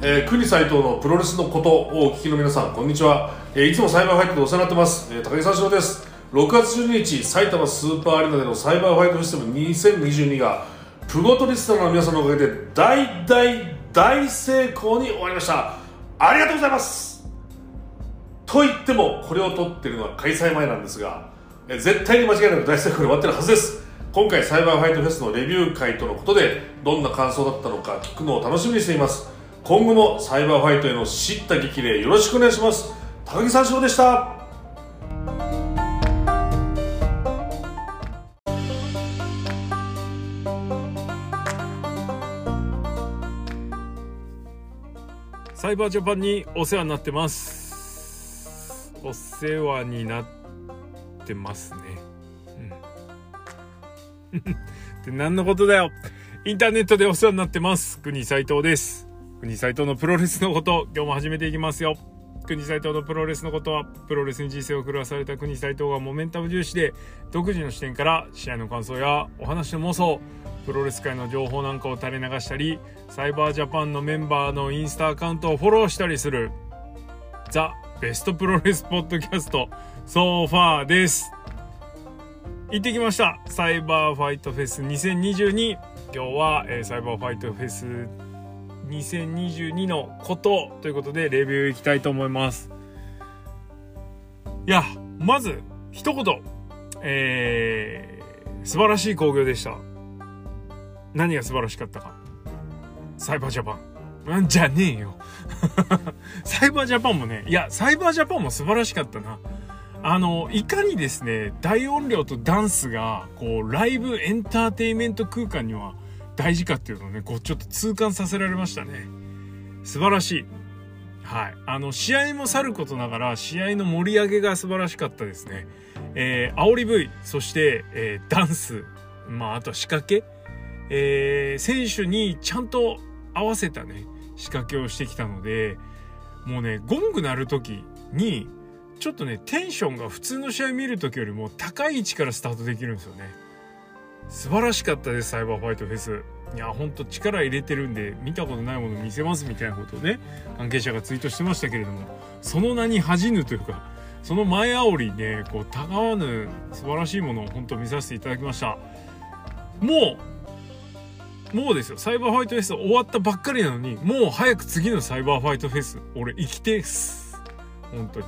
えー、国斎藤のプロレスのことをお聞きの皆さんこんにちは、えー、いつもサイバーファイトでお世話になってます、えー、高木三四郎です。6月12日埼玉スーパーアリーナでのサイバーファイトフェスティバル2022がプゴトリスターの皆さんのおかげで大大大成功に終わりました。ありがとうございます。と言ってもこれを撮ってるのは開催前なんですが、えー、絶対に間違いなく大成功で終わってるはずです。今回サイバーファイトフェスのレビュー会とのことでどんな感想だったのか聞くのを楽しみにしています。今後もサイバーファイトへの知った激励よろしくお願いします。高木三四郎でした。サイバージャパンにお世話になってます。お世話になってますね。うん。って何のことだよ。インターネットでお世話になってます。国斉藤です。国斎藤のプロレスのこと、今日も始めていきますよ。国斎藤のプロレスのことは、プロレスに人生を狂わされた国斎藤がモメンタム重視で、独自の視点から試合の感想やお話の妄想、プロレス界の情報なんかを垂れ流したり、サイバージャパンのメンバーのインスタアカウントをフォローしたりする、 the best プロレスポッドキャスト、 so far です。行ってきました。サイバーファイトフェス2022。今日は、えー、サイバーファイトフェス2022のことということでレビューいきたいと思います。いや、まず一言、えー、素晴らしい興行でした。何が素晴らしかったか。サイバージャパン。なんじゃねえよ。サイバージャパンもね、いや、サイバージャパンも素晴らしかったな。あの、いかにですね、大音量とダンスが、こう、ライブエンターテインメント空間には大事かっていうのをね、こうちょっと痛感させられましたね。素晴らしい。はい。あの、試合もさることながら、試合の盛り上げが素晴らしかったですね。えー、煽り V、そして、えー、ダンス、まあ、あとは仕掛け、えー、選手にちゃんと合わせたね、仕掛けをしてきたので、もうね、ゴング鳴る時に、ちょっとね、テンションが普通の試合見る時よりも高い位置からスタートできるんですよね。素晴らしかったです、サイバーファイトフェス。いや、ほんと力入れてるんで、見たことないもの見せますみたいなことをね、関係者がツイートしてましたけれども、その名に恥じぬというか、その前煽りね、こう、たがわぬ素晴らしいものを本当見させていただきました。もう、もうですよ、サイバーファイトフェス終わったばっかりなのに、もう早く次のサイバーファイトフェス、俺生きてっす。本当に。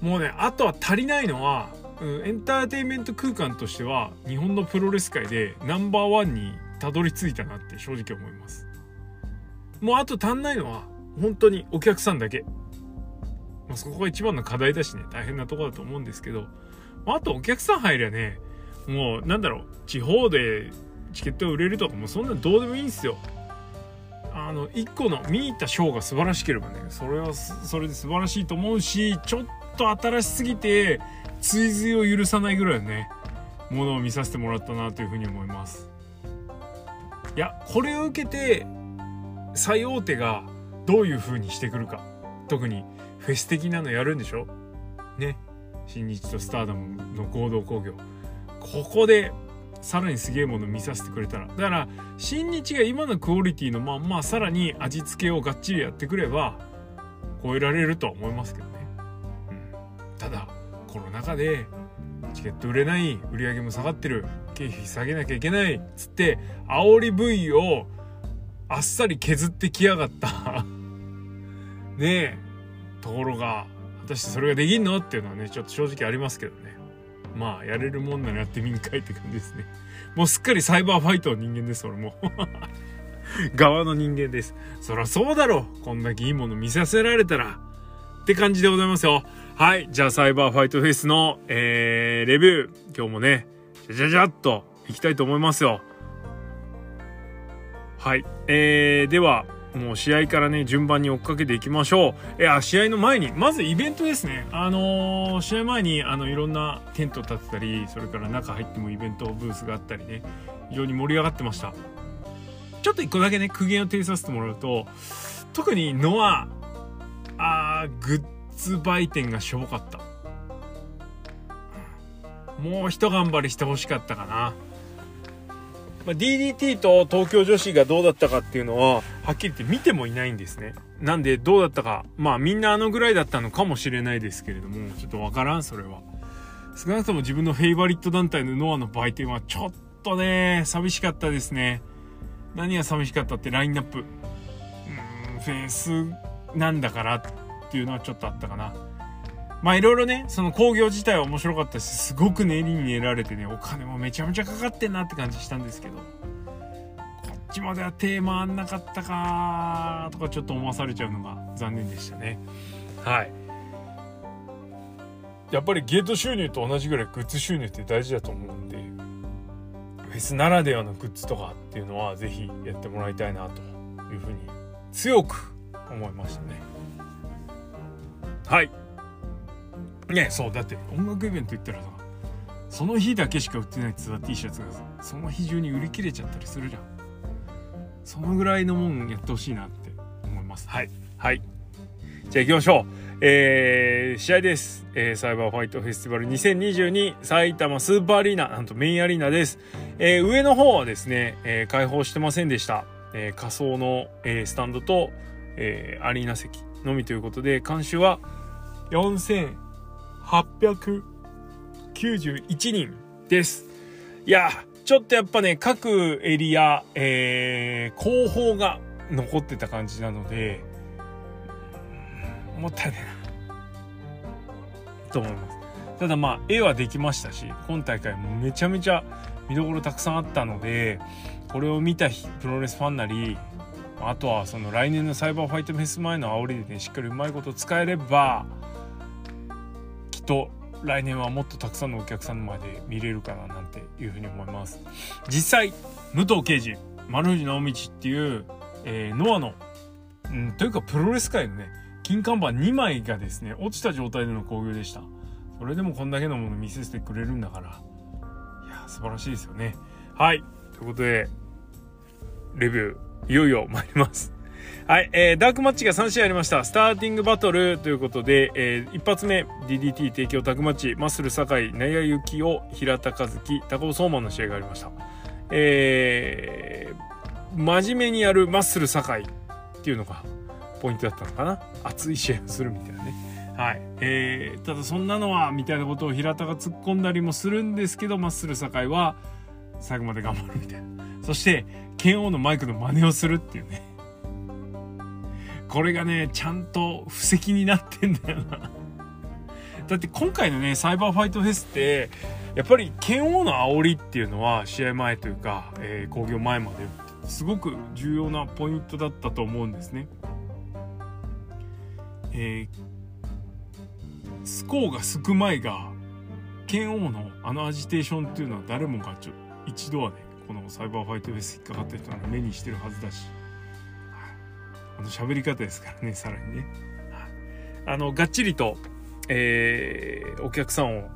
もうね、あとは足りないのは、エンターテインメント空間としては日本のプロレス界でナンバーワンにたどり着いたなって正直思います。もうあと足んないのは本当にお客さんだけ、まあ、そこが一番の課題だしね。大変なとこだと思うんですけど、まあ、あとお客さん入りゃねもうなんだろう。地方でチケット売れるとかもうそんなどうでもいいんですよ。あの1個の見に行ったショーが素晴らしければねそれはそれで素晴らしいと思うしちょっと新しすぎて追随を許さないぐらいのねものを見させてもらったなというふうに思います。いやこれを受けて最大手がどういうふうにしてくるか。特にフェス的なのやるんでしょ？ね。新日とスターダムの合同工業ここでさらにすげえもの見させてくれたら。だから新日が今のクオリティのまあまあさらに味付けをがっちりやってくれば超えられるとは思いますけどね、コロナ禍でチケット売れない売り上げも下がってる経費下げなきゃいけないっつって煽り V をあっさり削ってきやがった。ねえ。ところが果たしてそれができんの？っていうのはねちょっと正直ありますけどね。まあやれるもんならやってみんかいって感じですね。もうすっかりサイバーファイトの人間です俺も。側の人間です。そりゃそうだろこんだけいいもの見させられたら。って感じでございますよ。はい。じゃあ、サイバーファイトフェスの、えー、レビュー、今日もね、じゃじゃじゃっといきたいと思いますよ。はい。えー、では、もう試合からね、順番に追っかけていきましょう。いや、試合の前に、まずイベントですね。あのー、試合前に、あの、いろんなテント立てたり、それから中入ってもイベントブースがあったりね、非常に盛り上がってました。ちょっと一個だけね、苦言を呈させてもらうと、特にノア、あ、グッ発売店がしょぼかったもう一頑張りしてほしかったかなまあ、DDT と東京女子がどうだったかっていうのは、はっきり言って見てもいないんですね。なんでどうだったか、まあみんなあのぐらいだったのかもしれないですけれども、ちょっとわからん、それは。少なくとも自分のフェイバリット団体のノアの売店はちょっとね、寂しかったですね。何が寂しかったってラインナップ。うん、フェースなんだからっていうのはちょっとあったかな。まあいろいろね、その工業自体は面白かったし、すごく練りに練られてね、お金もめちゃめちゃかかってんなって感じしたんですけど、こっちまではテーマあんなかったかとかちょっと思わされちゃうのが残念でしたね。はい。やっぱりゲート収入と同じぐらいグッズ収入って大事だと思うんで、フェスならではのグッズとかっていうのはぜひやってもらいたいなというふうに強く思いましたね。はい。ねそうだって音楽イベント行ったらさその日だけしか売ってないツアー T シャツがその日中に売り切れちゃったりするじゃん。そのぐらいのもんやってほしいなって思いますはい。はい。じゃあ行きましょう。えー、試合です、えー、サイバーファイトフェスティバル2022埼玉スーパーアリーナなんとメインアリーナです、えー、上の方はですね、えー、開放してませんでした、えー、仮想の、えー、スタンドと、えー、アリーナ席のみということで監修は4891人です。いや、ちょっとやっぱね、各エリア、えー、後方が残ってた感じなので、もったいないな。と思います。ただまあ、絵はできましたし、今大会もめちゃめちゃ見どころたくさんあったので、これを見たプロレスファンなり、あとはその来年のサイバーファイトフェス前の煽りでね、しっかりうまいこと使えれば、と来年はもっとたくさんのお客さんの前で見れるかななんていうふうに思います。実際武藤敬司丸藤直道っていう、えー、ノアの、うん、というかプロレス界のね金看板2枚がですね落ちた状態での興行でした。それでもこんだけのもの見せてくれるんだからいや素晴らしいですよね。はい。ということでレビューいよいよ参ります。はい、えー、ダークマッチが3試合ありました。スターティングバトルということで、えー、一発目、DDT 提供タグマッチ、マッスル酒井、納谷幸雄、平田和樹、高尾相馬の試合がありました。えー、真面目にやるマッスル酒井っていうのがポイントだったのかな？熱い試合をするみたいなね。はい。えー、ただそんなのは、みたいなことを平田が突っ込んだりもするんですけど、マッスル酒井は最後まで頑張るみたいな。そして、剣王のマイクの真似をするっていうね。これがね、ちゃんと布石になってんだよなだって今回のね、サイバーファイトフェスって、やっぱり剣王の煽りっていうのは試合前というか、えー、興行前まですごく重要なポイントだったと思うんですね。えー、スコーがすく前が、剣王のあのアジテーションっていうのは誰もがちょ一度はね、このサイバーファイトフェス引っかかった人が目にしてるはずだし。あの喋り方ですからね、さらにね。あの、がっちりと、えー、お客さんを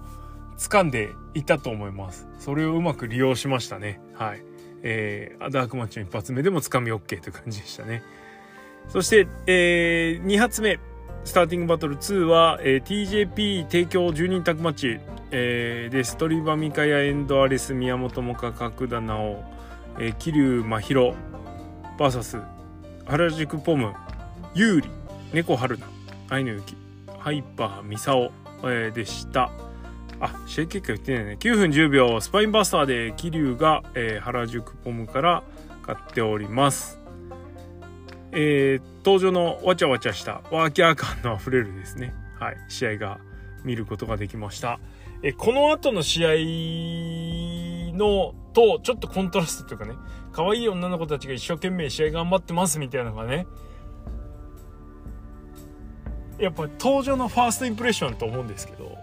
掴んでいたと思います。それをうまく利用しましたね。はい。えー、ダークマッチの一発目でも掴み OK という感じでしたね。そして、えー、2発目、スターティングバトル2は、えー、TJP 提供10人タッグマッチ、えー、で、ストリバミカヤエンドアレス宮本もか角田直、えー、桐生真宙 VS 原宿ポム、有利、猫春菜、愛の雪、ハイパー、ミサオ、えー、でした。あ、試合結果言ってないね。9分10秒、スパインバスターで桐生が、えー、原宿ポムから買っております。えー、登場のわちゃわちゃしたワーキャー感のあふれるですね。はい、試合が見ることができました。えこの後の試合のとちょっとコントラストというかね、可愛い女の子たちが一生懸命試合頑張ってますみたいなのがね。やっぱ登場のファーストインプレッションと思うんですけど、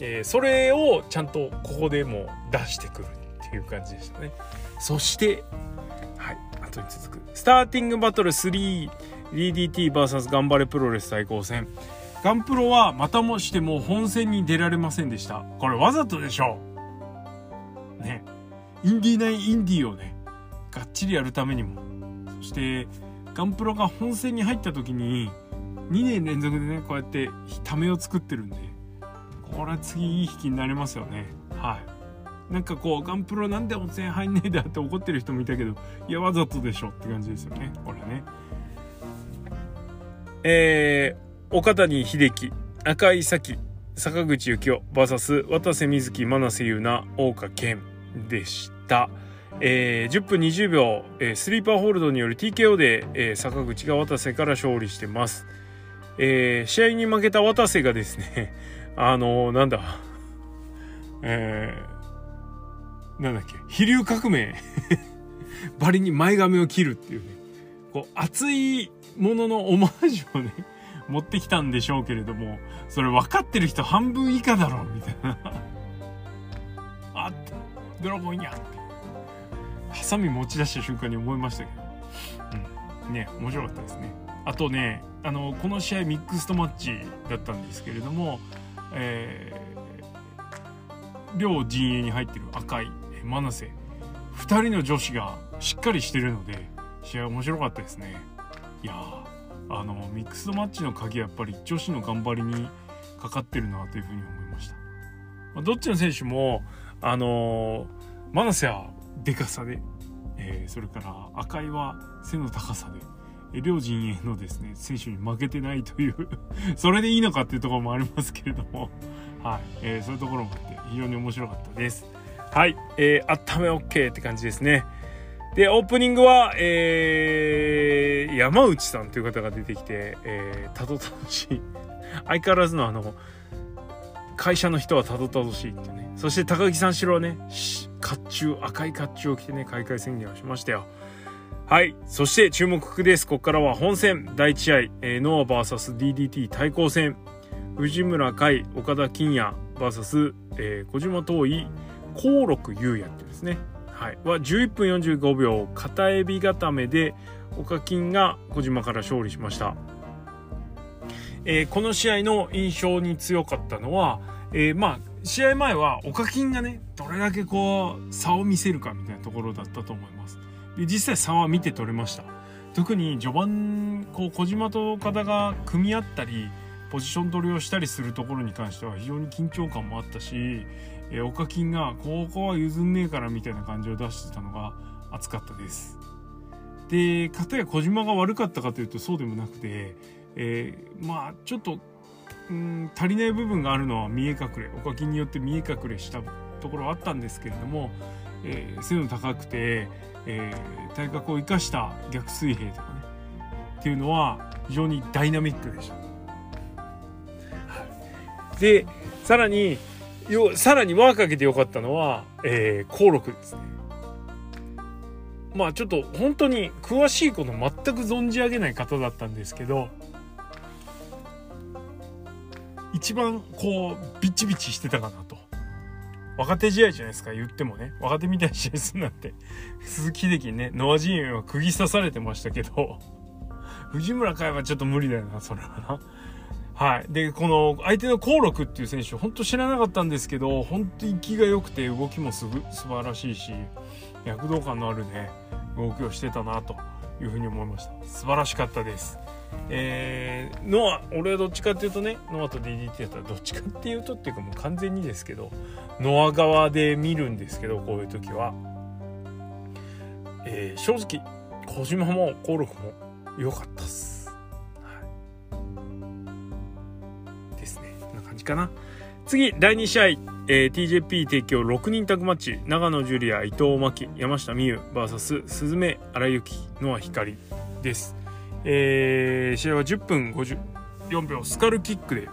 えー、それをちゃんとここでも出してくるっていう感じでしたね。そしてはい後に続く。スターティングバトル 3DDTVS 頑張れプロレス対抗戦。ガンプロはまたもしても本戦に出られませんでした。これわざとでしょう。ね。インディーナインインディーをねがっちりやるためにもそしてガンプロが本戦に入った時に2年連続でねこうやってためを作ってるんでこれは次いい引きになりますよね。はい。なんかこうガンプロなんで温泉入んねえだって怒ってる人もいたけどいやわざとでしょって感じですよね。これね。えー、岡谷秀樹赤井咲坂口幸雄 VS 渡瀬瑞希真瀬優奈大岡健でした。えー、10分20秒、えー、スリーパーホールドによる TKO で、えー、坂口が渡瀬から勝利してます、えー、試合に負けた渡瀬がですね あのー、なんだえー、なんだっけ飛竜革命 バリに前髪を切るっていうねこう熱いもののオマージュをね 持ってきたんでしょうけれどもそれ分かってる人半分以下だろみたいな。あドラゴンやって。ハサミ持ち出した瞬間に思いましたけど、うん、ね面白かったですね。あとねあのこの試合ミックストマッチだったんですけれども、えー、両陣営に入ってる赤い真瀬2人の女子がしっかりしてるので試合面白かったですね。いやあのミックスドマッチの鍵はやっぱり女子の頑張りにかかってるなというふうに思いました、まあ、どっちの選手もあの真瀬はでかさで、えー、それから赤いは背の高さで。え両陣営のですね選手に負けてないという。それでいいのかっていうところもありますけれども。はい、えー、そういうところもあって非常に面白かったです。はい。えー、温め OK って感じですね。でオープニングは、えー、山内さんという方が出てきて、えー、たどたどしい。相変わらずのあの会社の人はたどたどしいってね。そして高木三四郎はね甲冑赤い甲冑を着てね開会宣言をしましたよ。はい。そして注目です。ここからは本戦。第1試合、えー、ノア VSDDT 対抗戦。藤村海岡田金也 VS、えー、小島遠い幸六優也ってですね。はい。は11分45秒。片エビ固めで岡金が小島から勝利しました。えー、この試合の印象に強かったのは、えー、まあ試合前は岡金がねどれだけこう差を見せるかみたいなところだったと思います。で実際差は見て取れました。特に序盤こう小島と岡田が組み合ったりポジション取りをしたりするところに関しては非常に緊張感もあったし、え、岡金がここは譲んねえからみたいな感じを出してたのが熱かったです。で片や小島が悪かったかというとそうでもなくて、えー、まあちょっとうん足りない部分があるのは見え隠れおかきによって見え隠れしたところはあったんですけれども、えー、背の高くて、えー、体格を生かした逆水平とかねっていうのは非常にダイナミックでした。でさらによさらに輪かけてよかったのは、えー、幸六ですね。まあちょっと本当に詳しいこと全く存じ上げない方だったんですけど一番こうビチビチしてたかなと若手試合じゃないですか言ってもね若手みたいな試合するなんて 鈴木秀樹ねノア陣営は釘刺されてましたけど 藤村海はちょっと無理だよなそれはな。はい。で、この相手の幸六っていう選手、本当知らなかったんですけど、本当に気が良くて動きもすぐ素晴らしいし、躍動感のあるね、動きをしてたなというふうに思いました。素晴らしかったです。えー、ノア俺はどっちかっていうとねノアと DDT だったらどっちかっていうとっていうかもう完全にですけどノア側で見るんですけどこういう時は、えー、正直小島もコールも良かったっす、はい、ですね。こんな感じかな。次第2試合、えー、TJP 提供6人タグマッチ。長野ジュリア伊藤真希山下美夢 VS 鈴目荒幸ノア光です。えー、試合は10分54秒スカルキックで。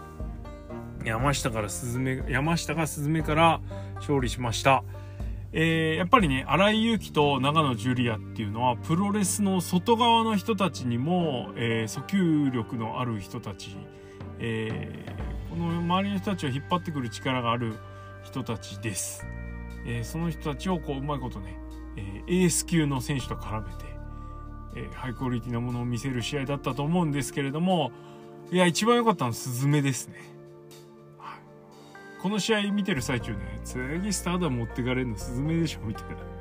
山下からスズメ山下がスズメから勝利しました。えー、やっぱりね新井祐希と長野ジュリアっていうのはプロレスの外側の人たちにも、えー、訴求力のある人たち、えー、この周りの人たちを引っ張ってくる力がある人たちです、えー、その人たちをこううまいことね、えー、エース級の選手と絡めてえー、ハイクオリティなものを見せる試合だったと思うんですけれどもいや一番良かったのはスズメですね、はい、この試合見てる最中ね次スターダム持ってかれるのスズメでしょみたいな。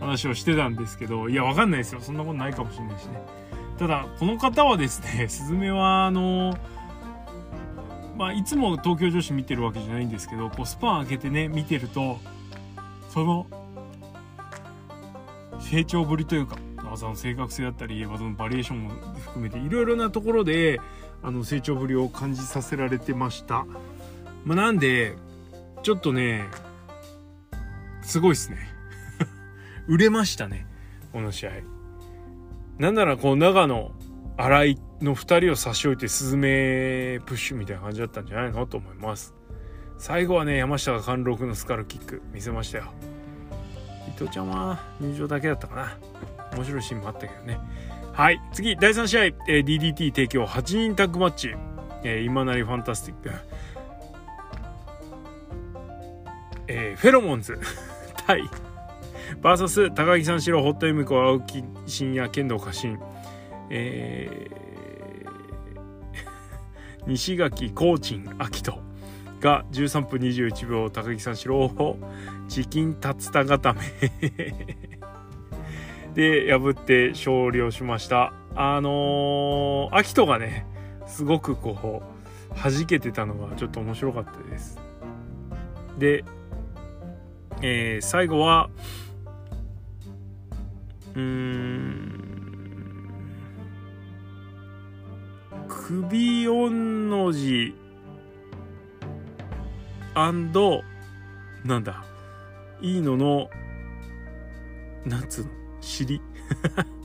話をしてたんですけどいやわかんないですよ。そんなことないかもしれないしね。ただこの方はですねスズメはあのまあ、いつも東京女子見てるわけじゃないんですけどこうスパン開けてね見てるとその成長ぶりというか技の正確性だったり技のバリエーションも含めていろいろなところであの成長ぶりを感じさせられてました、まあ、なんでちょっとねすごいっすね。売れましたねこの試合。なんならこう長野新井の2人を差し置いてスズメプッシュみたいな感じだったんじゃないのと思います。最後はね山下が貫禄のスカルキック見せましたよ。伊藤ちゃんは入場だけだったかな。面白いシーンもあったけどね。はい。次第3試合、えー、DDT 提供。8人タッグマッチ、えー、今なりファンタスティック。えー、フェロモンズ。対。バーサス高木三四郎堀田由美子青木真也剣道家臣。えー、西垣コーチン秋人が13分21秒高木三四郎をチキン竜田固めで破って勝利をしました。あのー、秋人がねすごくこう弾けてたのがちょっと面白かったです。で、えー、最後はうん首音の字なんだいいののなんつうの。尻。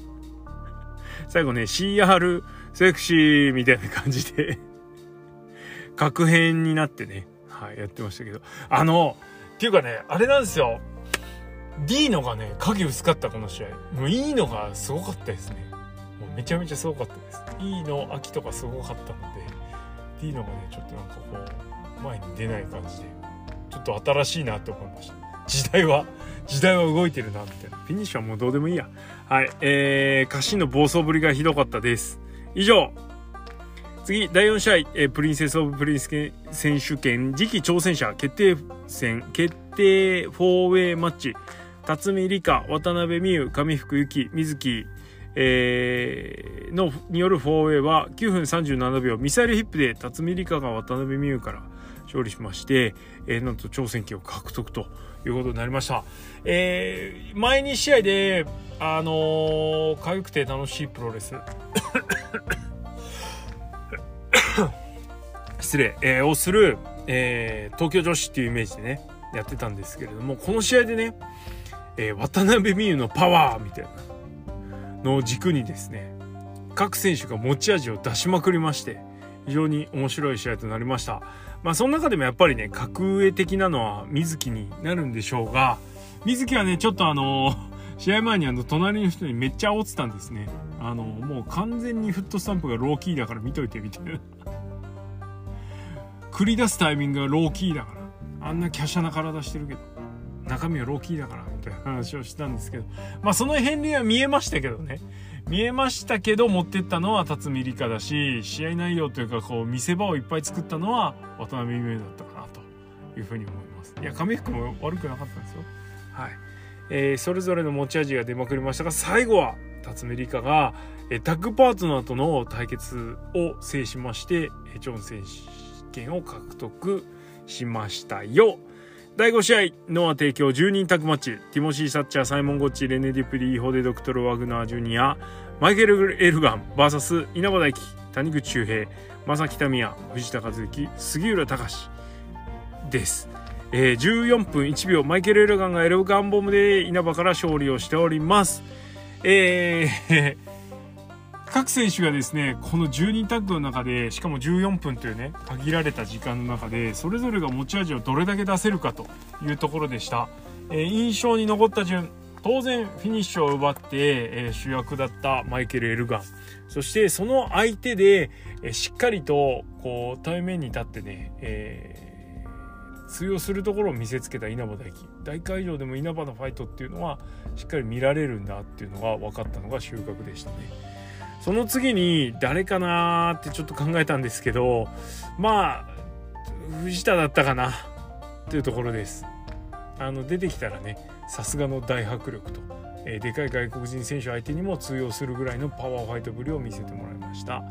最後ね CR セクシーみたいな感じで。確変になってね、はい、やってましたけど。あのっていうかねあれなんですよ。D のがね影薄かったこの試合。もういいのがすごかったですね。もうめちゃめちゃすごかったです。E の秋とかすごかったので D のがねちょっとなんかこう前に出ない感じでちょっと新しいなって思いました。時代は時代は動いてるなみたいな。フィニッシュはもうどうでもいいや。はいえー、家臣の暴走ぶりがひどかったです。以上。次第4試合、えー、プリンセス・オブ・プリンス選手権次期挑戦者決定戦。決定フォーウェイマッチ。辰巳梨花渡辺美優上福由紀水木。えー、のによる 4way は9分37秒。ミサイルヒップで辰巳梨花が渡辺美優から勝利しまして、えー、なんと挑戦権を獲得と。いうことになりました。えー、前2試合で、あのー、痒くて楽しいプロレス。失礼、えー、をする、えー、東京女子っていうイメージでねやってたんですけれどもこの試合でね、えー、渡辺美優のパワーみたいなの軸にですね各選手が持ち味を出しまくりまして非常に面白い試合となりました。まあその中でもやっぱりね格上的なのは水木になるんでしょうが水木はねちょっとあの 試合前にあの隣の人にめっちゃ煽ってたんですね。あのもう完全にフットスタンプがローキーだから見といてみたいな。繰り出すタイミングがローキーだから。あんな華奢な体してるけど。中身はローキーだからみたいな話をしたんですけど。まあその辺には見えましたけどね。見えましたけど持ってったのは辰巳梨花だし試合内容というかこう見せ場をいっぱい作ったのは渡辺夢だったかなというふうに思います。いや上福も悪くなかったんですよ。はい、えー、それぞれの持ち味が出まくりましたが最後は辰巳梨花がタッグパートナーとの対決を制しましてチョン選手権を獲得しましたよ。第5試合、ノア提供10人タッグマッチ、ティモシー・サッチャー、サイモン・ゴッチ、レネ・デュプリー、ホデ・ドクトル・ワグナー・ジュニア、マイケル・エルガン、VS 稲葉大輝、谷口周平、正木民也、藤田和之、杉浦隆です。えー、14分1秒、マイケル・エルガンがエルガンボムで稲葉から勝利をしております。えー各選手がですねこの10人タッグの中でしかも14分というね限られた時間の中でそれぞれが持ち味をどれだけ出せるかというところでした、えー、印象に残った順当然フィニッシュを奪って、えー、主役だったマイケル・エルガン。そしてその相手で、えー、しっかりとこう対面に立ってね、えー、通用するところを見せつけた稲葉大輝。大会場でも稲葉のファイトっていうのはしっかり見られるんだっていうのが分かったのが収穫でしたね。その次に誰かなってちょっと考えたんですけどまあ藤田だったかなというところです。あの出てきたらねさすがの大迫力と、えー、でかい外国人選手相手にも通用するぐらいのパワーファイトぶりを見せてもらいました、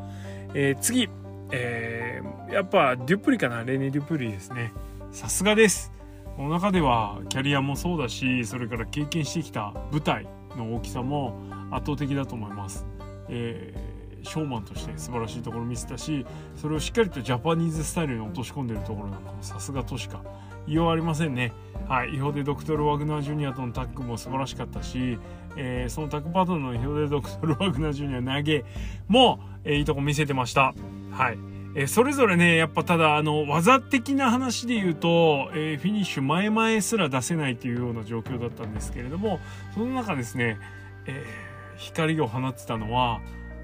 えー、次、えー、やっぱデュプリかなレネ・デュプリですね。さすがです。この中ではキャリアもそうだしそれから経験してきた舞台の大きさも圧倒的だと思います。えー、ショーマンとして素晴らしいところを見せたしそれをしっかりとジャパニーズスタイルに落とし込んでるところなんかもさすがとしか言いようありませんね。はい、違法でドクトル・ワグナー・ジュニアとのタッグも素晴らしかったし、えー、そのタッグパートナーの違法でドクトル・ワグナー・ジュニア投げも、えー、いいとこ見せてました。はい。えー、それぞれね、やっぱただ、あの、技的な話で言うと、えー、フィニッシュ前々すら出せないというような状況だったんですけれども、その中ですね、えー、光を放ってたのは、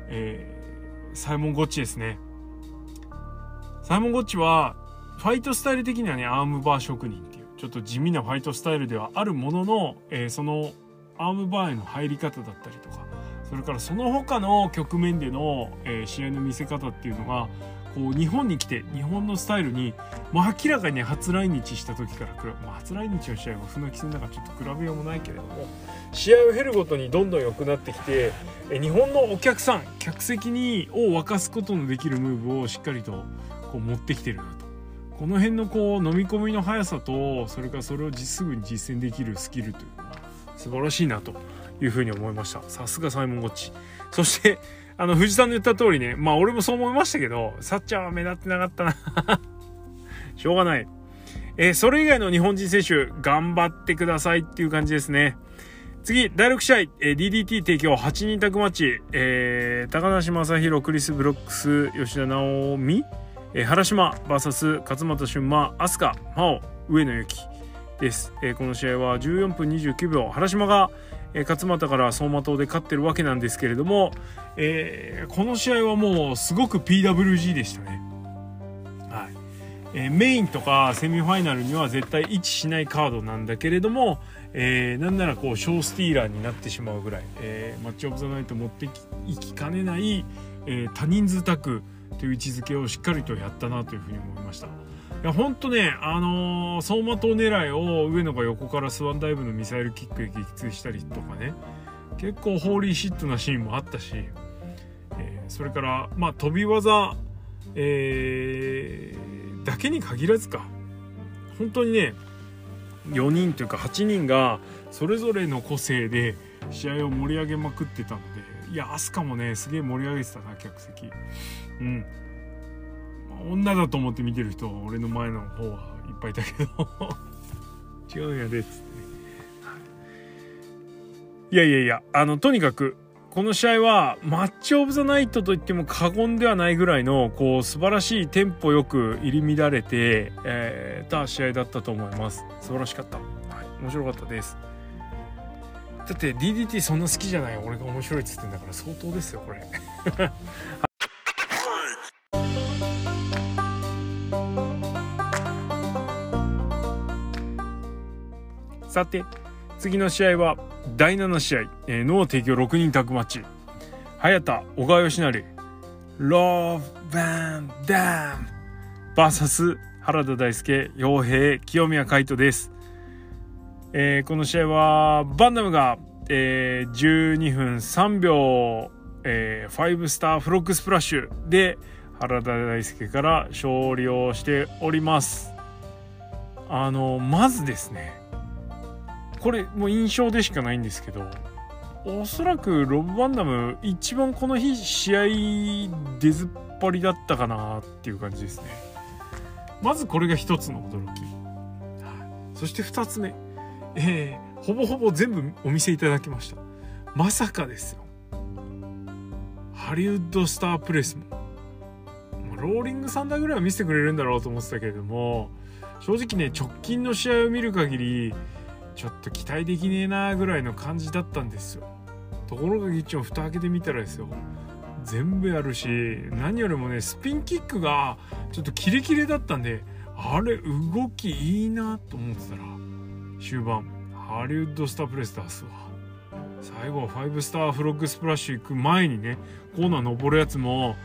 えサイモン・ゴッチですね。サイモン・ゴッチは、ファイトスタイル的にはね、アームバー職人っていう、ちょっと地味なファイトスタイルではあるものの、えそのアームバーへの入り方だったりとか、それからその他の局面での、え試合の見せ方っていうのが、こう日本に来て日本のスタイルに、まあ、明らかに、初来日した時から比べ、まあ、初来日の試合は船木戦だからちょっと比べようもないけれども試合を経るごとにどんどん良くなってきて日本のお客さん客席にを沸かすことのできるムーブをしっかりとこう持ってきてるなと。この辺のこう飲み込みの速さとそれからそれをすぐに実践できるスキルというのは素晴らしいなというふうに思いましたさすがサイモン・ゴッチそしてあの、藤さんの言った通りね、まあ俺もそう思いましたけど、サッチャーは目立ってなかったな しょうがない。えー、それ以外の日本人選手、頑張ってくださいっていう感じですね。次、第6試合、えー、DDT 提供8人宅マッチ、えー、高梨正宏、クリス・ブロックス、吉田直美、えー、原島 VS 勝俣俊馬、飛鳥、真央、上野由紀です、えー。この試合は14分29秒、原島が、え、勝俣から走馬灯で勝ってるわけなんですけれども、えー、この試合はもうすごく PWG でしたね。はいえー、メインとかセミファイナルには絶対位置しないカードなんだけれども、えー、なんならこうショースティーラーになってしまうぐらい、えー、マッチ・オブ・ザ・ナイト持っていきかねない、えー、多人数タッグという位置づけをしっかりとやったなというふうに思いました。いや本当ね、あのー、走馬灯狙いを上野が横からスワンダイブのミサイルキックで撃墜したりとかね。結構ホーリーシットなシーンもあったし、えー、それからまあ飛び技、えー、だけに限らずか。本当にね4人というか8人がそれぞれの個性で試合を盛り上げまくってたの。いや飛鳥もねすげえ盛り上げてたな客席。うん。女だと思って見てる人は俺の前の方はいっぱいいたけど。違うんやでっつっていやいやいやあのとにかくこの試合はマッチ・オブ・ザ・ナイトと言っても過言ではないぐらいのこう素晴らしいテンポよく入り乱れて、えー、た試合だったと思います。素晴らしかった、はい、面白かったです。だって DDT そんな好きじゃない俺が面白いっつってんだから相当ですよこれ。さて次の試合は第7試合、えー、脳提供6人タッグマッチ早田小川義成。ローバンダム VS 原田大輔傭兵清宮海斗です、えー、この試合はバンダムが、えー、12分3秒、えー、5スターフロックスプラッシュで原田大輔から勝利をしております。あのまずですねこれもう印象でしかないんですけどおそらくロブ・バンダム一番この日試合出ずっぱりだったかなっていう感じですね。まずこれが一つの驚き、そして二つ目。えー、ほぼほぼ全部お見せいただきました。まさかですよ。ハリウッドスタープレスも。ローリングサンダーぐらいは見せてくれるんだろうと思ってたけれども正直ね直近の試合を見る限りちょっと期待できねえなぐらいの感じだったんですよ。ところがギッチン蓋開けてみたらですよ。全部やるし何よりもねスピンキックがちょっとキレキレだったんであれ動きいいなと思ってたら終盤ハリウッドスタープレス出すわ最後は5スターフロッグスプラッシュ行く前にねコーナー登るやつも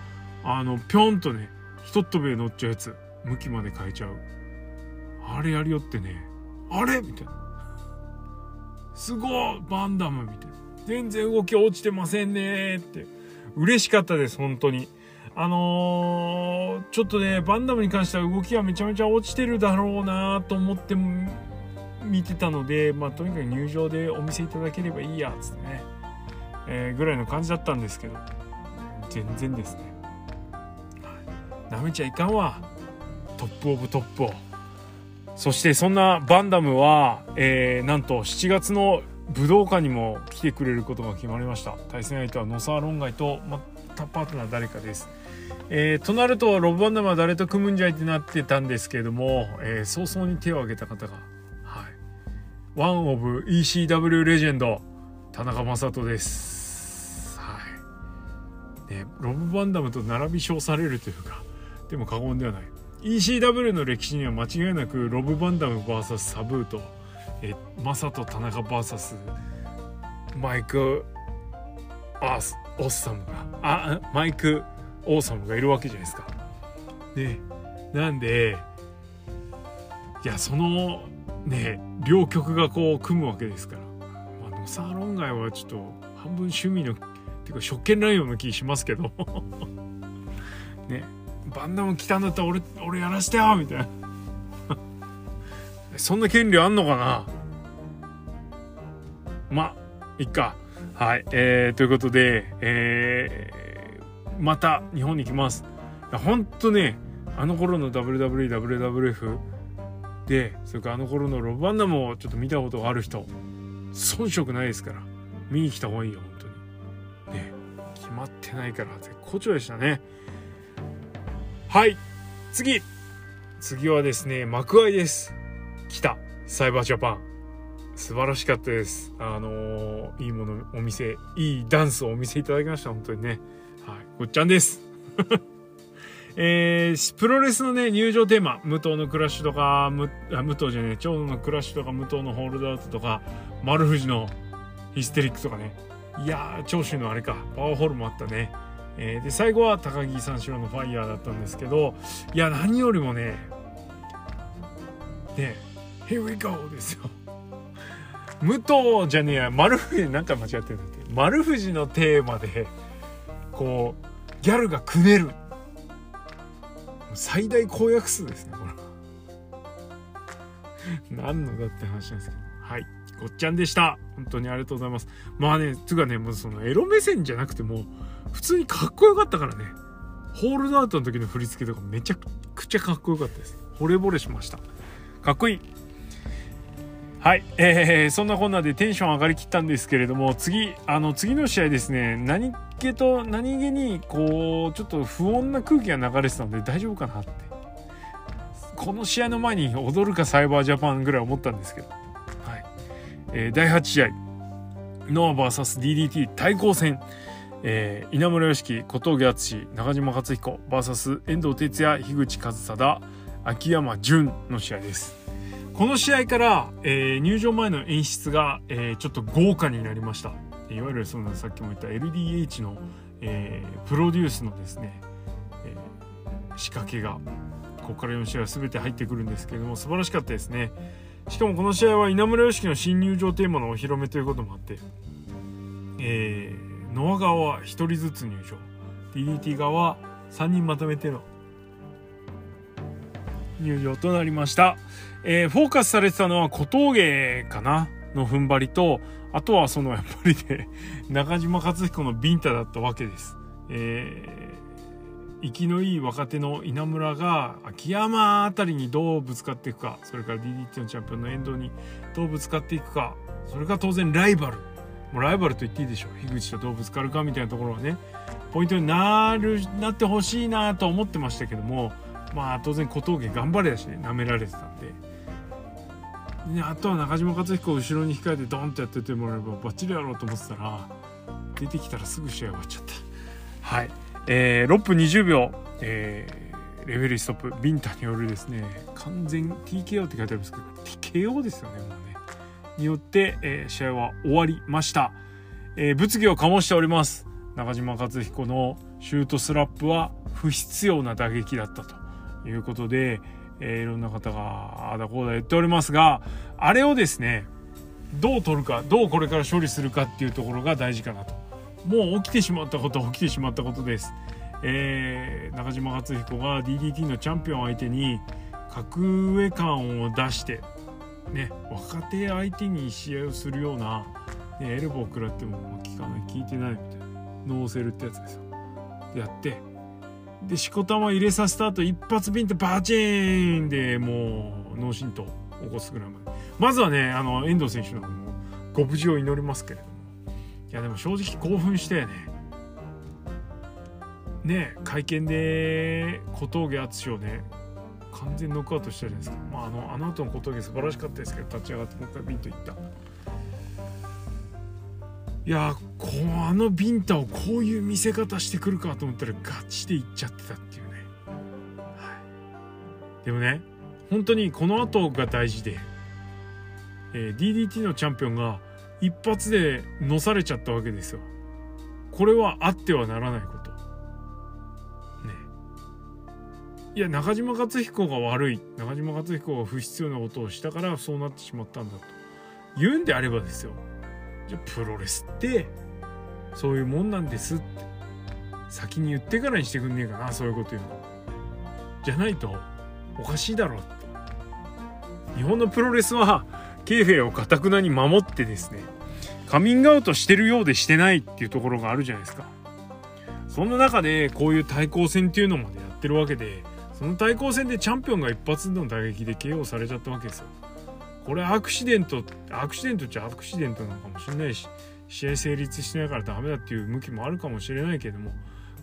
あのぴょんとねひとっ飛びで乗っちゃうやつ向きまで変えちゃうあれやりよってねあれみたいなすごいバンダムみたいな。全然動き落ちてませんねって。嬉しかったです、本当に。あのー、ちょっとね、バンダムに関しては動きはめちゃめちゃ落ちてるだろうなと思って見てたので、まあ、とにかく入場でお見せいただければいいやつってね、えー、ぐらいの感じだったんですけど全然ですね。なめちゃいかんわ。トップオブトップを。そしてそんなバンダムは、えー、なんと7月の武道館にも来てくれることが決まりました。対戦相手はノサーロンガイとまたパートナー誰かです。えー、となるとロブ・バンダムは誰と組むんじゃいってなってたんですけれども、えー、早々に手を挙げた方が、ワン・オブ ECW レジェンド田中将人です、はい。ね、ロブ・バンダムと並び称されるというかでも過言ではない。ECW の歴史には間違いなくロブ・バンダム VS サブーと、えー、マサト田中 VS マイク・アースオッサムがあマイク王様がいるわけじゃないですか。ねなんでいやそのね両極がこう組むわけですから、まあ、ノサロン街はちょっと半分趣味のっていうか職権乱用の気しますけど。ね。バンダム来たんだったら俺俺やらしてよみたいな。そんな権利あんのかな？まあいっか。はい。えー、ということでえーまた日本に来ます。ほんとねあの頃の WWWWF でそれからあの頃のロブバンダムをちょっと見たことがある人遜色ないですから見に来た方がいいよ本当に。ね決まってないから絶好調でしたね。はい次。次はですね幕開です。来たサイバージャパン。素晴らしかったです。あのー、いいものお店いいダンスをお見せいただきました本当にね。はい、ごっちゃんです。えー、プロレスのね、入場テーマ、武藤のクラッシュとか、武藤じゃねえ、長野のクラッシュとか、武藤のホールドアウトとか、丸藤のヒステリックとかね。いやー、長州のあれか、パワーホールもあったね。えー、で、最後は高木三四郎のファイヤーだったんですけど、いや、何よりもね、ね、Here we go! ですよ。武藤じゃねえや、丸藤、なんか間違ってるんだって。丸藤のテーマで、こうギャルがくねる最大公約数ですねこれ。何のだって話なんですけど。はい。ごっちゃんでした。本当にありがとうございます。まあねつうかねもうそのエロ目線じゃなくても普通にかっこよかったからね。ホールドアウトの時の振り付けとかめちゃくちゃかっこよかったです。惚れ惚れしました。かっこいい。はい、えー、そんなこんなでテンション上がりきったんですけれども次あの次の試合ですね。何気と何気にこうちょっと不穏な空気が流れてたので大丈夫かなって。この試合の前に踊るかサイバージャパンぐらい思ったんですけど、はい。えー、第8試合ノア VSDDT 対抗戦、えー、稲村良樹小峠敦中島克彦 VS 遠藤哲也樋口和貞秋山純の試合です。この試合から、えー、入場前の演出が、えー、ちょっと豪華になりました。いわゆるそのさっきも言った LDH の、えー、プロデュースのですね、えー、仕掛けがここから4試合全て入ってくるんですけれども素晴らしかったですね。しかもこの試合は稲村良樹の新入場テーマのお披露目ということもあって、えー、ノア側は1人ずつ入場。DDT 側は3人まとめての入場となりました、えー、フォーカスされてたのは小峠かなの踏ん張りとあとはそのやっぱりね、中島克彦のビンタだったわけです。えー、生きのいい若手の稲村が秋山あたりにどうぶつかっていくか、それから DDT のチャンピオンの遠藤にどうぶつかっていくか、それが当然ライバル。もうライバルと言っていいでしょう。樋口とどうぶつかるかみたいなところはね、ポイントになる、なってほしいなと思ってましたけども、まあ当然小峠頑張れだしね、舐められてたんで。ね、あとは中島克彦を後ろに控えてドンってやっててもらえばバッチリやろうと思ってたら出てきたらすぐ試合終わっちゃった。はい、えー、6分20秒、えー、レベルストップ。ビンタによるですね完全 TKO って書いてあるんですけど TKO ですよねもうね。によって、えー、試合は終わりました、えー、物議を醸しております。中島克彦のシュートスラップは不必要な打撃だったということで、えー、いろんな方があだこうだ言っておりますがあれをですねどう取るかどうこれから処理するかっていうところが大事かなと。もう起きてしまったことは起きてしまったことです、えー、中島克彦が DDT のチャンピオン相手に格上感を出してね若手相手に試合をするような、ね、エルボー食らっても効かない効いてないみたいなノーセルってやつですよ。やってでしこたま入れさせた後一発ビンってバチーンでもう脳震盪起こすぐらいまで。まずはねあの遠藤選手のご無事を祈りますけれども。いやでも正直興奮してね。ね会見で小峠淳をね完全ノックアウトしたじゃないですか、まあ、あのあの後の小峠素晴らしかったですけど立ち上がってもう一回ビンといった。いやこあのビンタをこういう見せ方してくるかと思ったらガチでいっちゃってたっていうね、はい、でもね本当にこの後が大事で、えー、DDT のチャンピオンが一発でのされちゃったわけですよ。これはあってはならないこと。ね。いや中島克彦が悪い。中島克彦が不必要なことをしたからそうなってしまったんだと。言うんであればですよ。じゃプロレスってそういうもんなんですって先に言ってからにしてくんねえかなそういうこと言うの。じゃないとおかしいだろって。日本のプロレスはケーフェをかたくなに守ってですねカミングアウトしてるようでしてないっていうところがあるじゃないですか。そんな中でこういう対抗戦っていうのまでやってるわけでその対抗戦でチャンピオンが一発の打撃で KO されちゃったわけですよ。これアクシデントアクシデントっちゃアクシデントなのかもしれないし試合成立してないからダメだっていう向きもあるかもしれないけども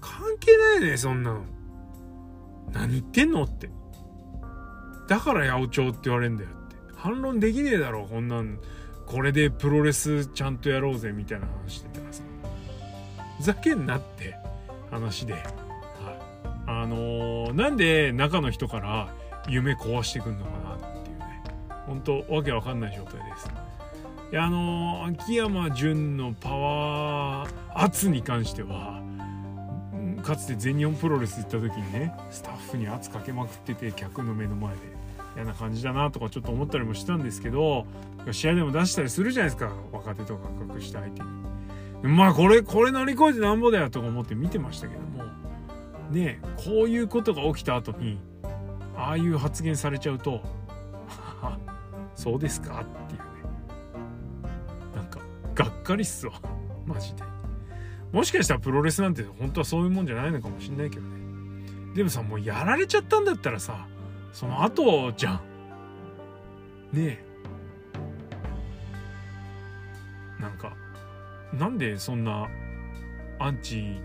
関係ないよねそんなの。何言ってんのって。だから八百長って言われんだよって。反論できねえだろこんなん。これでプロレスちゃんとやろうぜみたいな話してたらさ。ふざけんなって話で、はい、あのー、なんで中の人から夢壊してくんのかな。本当わけわかんない状態です。いやあの、秋山純のパワー圧に関してはかつて全日本プロレス行った時にねスタッフに圧かけまくってて客の目の前で嫌な感じだなとかちょっと思ったりもしたんですけど試合でも出したりするじゃないですか若手とか隠した相手に。まあこれこれ乗り越えてなんぼだよとか思って見てましたけどもねこういうことが起きた後にああいう発言されちゃうと そうですか？っていうね。なんかがっかりっすわ。マジで。もしかしたらプロレスなんて本当はそういうもんじゃないのかもしんないけどね。でもさもうやられちゃったんだったらさその後じゃん。ねえ。なんかなんでそんなアンチに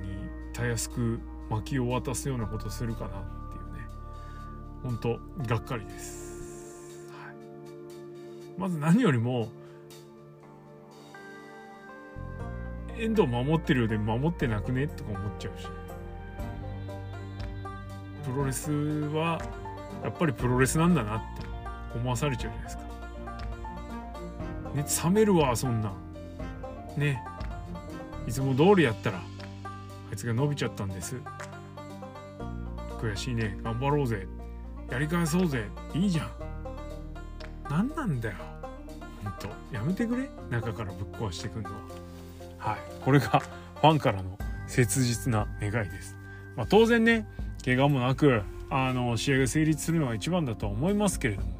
たやすく薪を渡すようなことするかなっていうね。ほんとがっかりです、まず何よりも遠藤守ってるようで守ってなくねとか思っちゃうしプロレスはやっぱりプロレスなんだなって思わされちゃうじゃないですか。ね、冷めるわそんな。ねいつも通りやったらあいつが伸びちゃったんです。悔しいね頑張ろうぜやり返そうぜいいじゃん。何なんだよ。ほんとやめてくれ中からぶっ壊してくんのは。はいこれが ファンからの切実な願いです。まあ、当然ね怪我もなくあの試合が成立するのが一番だとは思いますけれども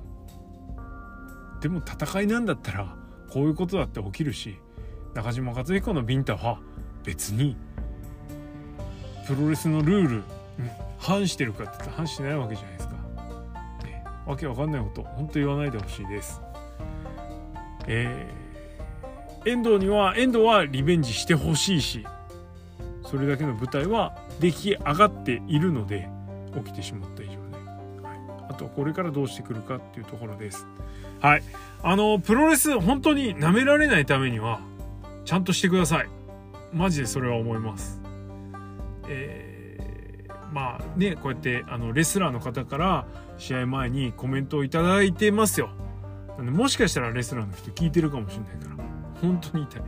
でも戦いなんだったらこういうことだって起きるし中島克彦のビンタは別にプロレスのルールに反してるかって言ったら反してないわけじゃない。わけわかんないこと本当言わないでほしいです。えー、遠藤には遠藤はリベンジしてほしいしそれだけの舞台は出来上がっているので起きてしまった以上ね、はい、あとこれからどうしてくるかっていうところです。はい。あのプロレス本当に舐められないためにはちゃんとしてください。マジでそれは思います。えー、まあねこうやってあのレスラーの方から試合前にコメントを頂いてますよ。もしかしたらレスラーの人聞いてるかもしれないから。本当に痛い。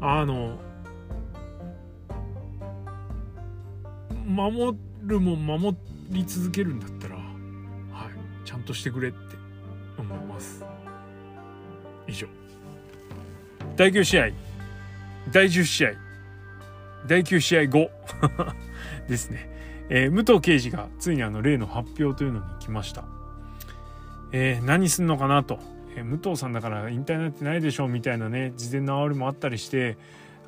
あの守るも守り続けるんだったら、はい、ちゃんとしてくれって思います。以上。第9試合。第10試合。第9試合後。ですね、えー、武藤刑事がついにあの例の発表というのに来ました、えー、何すんのかなと、え武藤さんだから引退なんてないでしょみたいなね事前の煽りもあったりして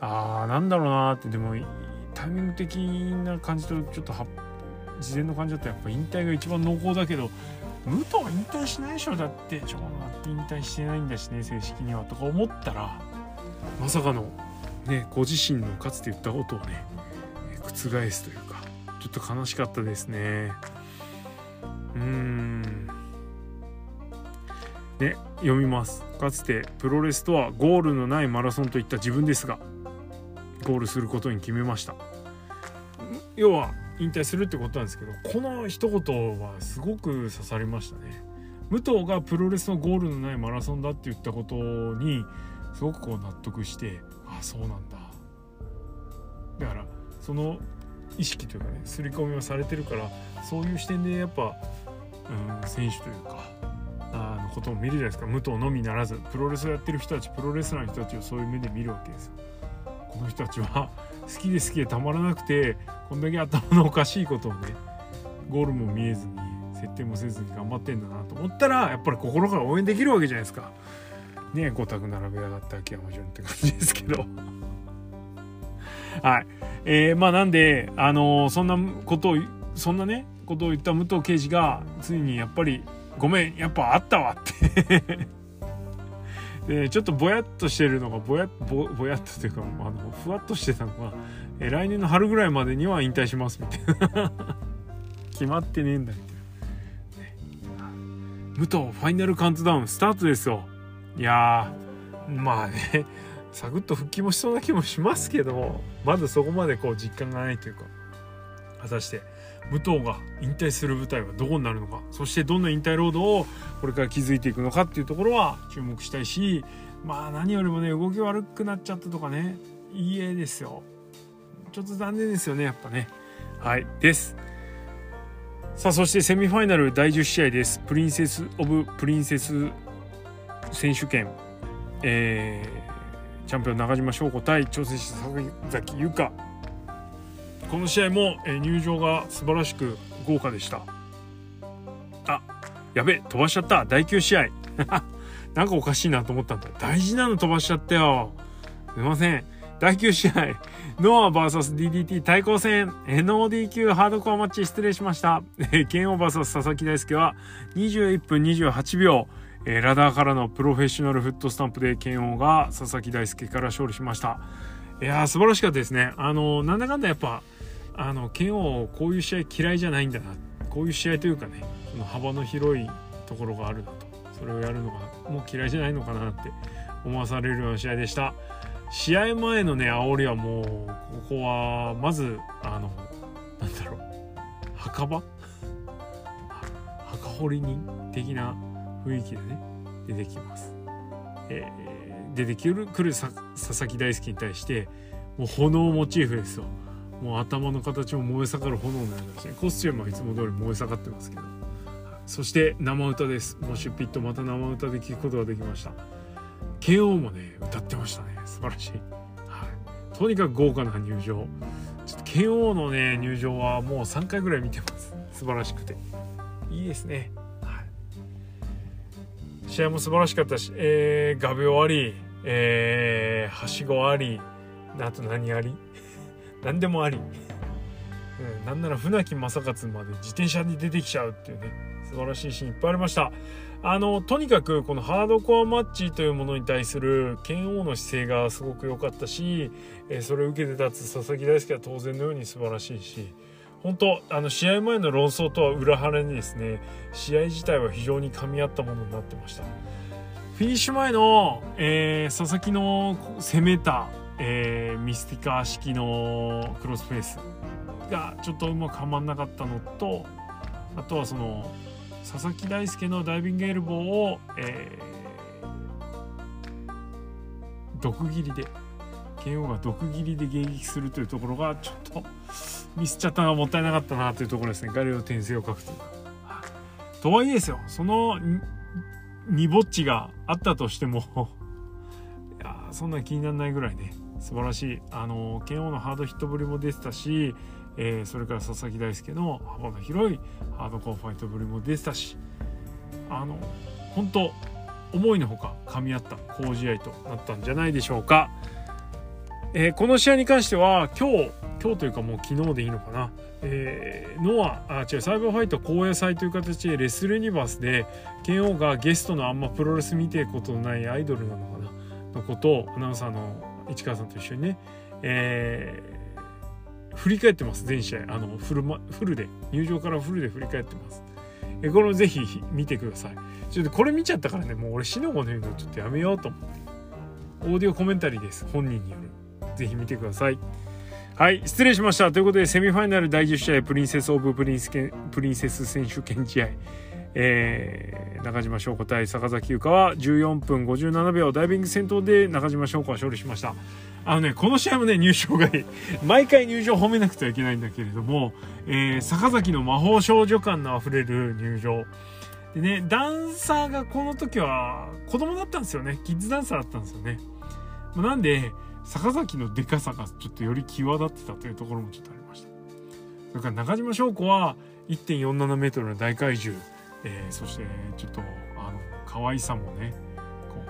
あーなんだろうなって。でもタイミング的な感じとちょっとは事前の感じだとやっぱ引退が一番濃厚だけど武藤は引退しないでしょ。だってちょって引退してないんだしね正式にはとか思ったらまさかのねご自身のかつて言ったことをね覆すというか。ちょっと悲しかったですね。うん。ね読みます。かつてプロレスとはゴールのないマラソンといった自分ですがゴールすることに決めました。要は引退するってことなんですけどこの一言はすごく刺さりましたね。武藤がプロレスのゴールのないマラソンだって言ったことにすごくこう納得してあそうなんだ。だからその意識というかね刷り込みはされてるからそういう視点でやっぱ、うん、選手というかあのことを見るじゃないですか武藤のみならずプロレスをやってる人たちプロレスラーの人たちをそういう目で見るわけですよ。この人たちは好きで好きでたまらなくてこんだけ頭のおかしいことをねゴールも見えずに設定もせずに頑張ってんだなと思ったらやっぱり心から応援できるわけじゃないですか。ね五択並べやがった秋山潤って感じですけどはい。えー、まあなんであのー、そんなことをそんなねことを言った武藤刑事がついにやっぱり「ごめんやっぱあったわ」って。でちょっとぼやっとしてるのがぼやぼぼやっとというかあのふわっとしてたのが、え来年の春ぐらいまでには引退しますみたいな。決まってねえんだみたいな、武藤ファイナルカウントダウンスタートですよ。いやまあね。サクッと復帰もしそうな気もしますけどまだそこまでこう実感がないというか果たして武藤が引退する舞台はどこになるのかそしてどんな引退ロードをこれから築いていくのかっていうところは注目したいしまあ何よりもね動き悪くなっちゃったとかねいい絵ですよ。ちょっと残念ですよねやっぱね。はいです。さあそしてセミファイナル第10試合です。プリンセス・オブ・プリンセス選手権。えー、チャンピオン中島翔子対挑戦者崎優香。この試合も、え入場が素晴らしく豪華でした。あやべ飛ばしちゃった。第9試合。なんかおかしいなと思ったんだ。大事なの飛ばしちゃったよ。すいません。第9試合ノア VSDDT 対抗戦。NOD ハードコアマッチ失礼しました。剣王 VS 佐々木大輔は21分28秒。えラダーからのプロフェッショナルフットスタンプで剣王が佐々木大輔から勝利しました。いやー素晴らしかったですね。あのなんだかんだやっぱあの剣王こういう試合嫌いじゃないんだな。こういう試合というかねその幅の広いところがあるなと。それをやるのがもう嫌いじゃないのかなって思わされるような試合でした。試合前のね煽りはもうここはまずあのなんだろう。墓場？墓掘り人的な雰囲気でね出てきます、えー、出てくる来る佐々木大輔に対してもう炎モチーフですよ。もう頭の形も燃え盛る炎のようだし、ね、コスチュームはいつも通り燃え盛ってますけど。そして生歌です。モシュピットまた生歌で聴くことができました。剣王もね歌ってましたね。素晴らしい、はい、とにかく豪華な入場。ちょっと剣王のね入場はもう3回ぐらい見てます。素晴らしくて。いいですね、試合も素晴らしかったし、えー、画鋲あり、えー、はしごありあと何あり？何でもあり、うん、なんなら船木正勝まで自転車に出てきちゃうっていうね素晴らしいシーンいっぱいありました。あのとにかくこのハードコアマッチというものに対する剣王の姿勢がすごく良かったし、えそれを受けて立つ佐々木大輔は当然のように素晴らしいし本当あの試合前の論争とは裏腹にですね試合自体は非常に噛み合ったものになってました。フィニッシュ前の、えー、佐々木の攻めたえー、ミスティカー式のクロスフェイスがちょっとうまくはまんなかったのとあとはその佐々木大輔のダイビングエルボーを、えー、毒斬りで剣王が毒斬りで迎撃するというところがちょっとミスっちゃったのがもったいなかったなというところですねガレオ転生を書くというか。とはいえですよそのにぼっちがあったとしても いやそんな気にならないぐらいね素晴らしいあの剣王のハードヒットぶりも出てたし、えー、それから佐々木大輔の幅の広いハードコアファイトぶりも出てたしあの本当思いのほか噛み合った好試合となったんじゃないでしょうか。えー、この試合に関しては今日今日というかもう昨日でいいのかな、えー、ノアあ違うサイバーファイト高野祭という形でレスルユニバースで剣王がゲストのあんまプロレス見てることのないアイドルなのかなのことをアナウンサーの市川さんと一緒にね、えー、振り返ってます全試合あのフル,、ま、フルで入場からフルで振り返ってます。えこれもぜひ見てください。ちょっとこれ見ちゃったからねもう俺シノゴの言うのちょっとやめようと思って。オーディオコメンタリーです本人による。ぜひ見てください。はい、失礼しました。ということで、セミファイナル第10試合、プリンセス・オブ・プリンスプリンセス選手権試合。えー、中島翔子対坂崎ユカは14分57秒ダイビングセントーンで中島翔子は勝利しましたあのねこの試合もね入場がいい毎回入場褒めなくてはいけないんだけれども、えー、坂崎の魔法少女感のあふれる入場でねダンサーがこの時は子供だったんですよねキッズダンサーだったんですよねなんで坂崎のでかさがちょっとより際立ってたというところもちょっとありました。それから中島翔子は1.47メートルの大怪獣、えー、そしてちょっとあの可愛さもねこ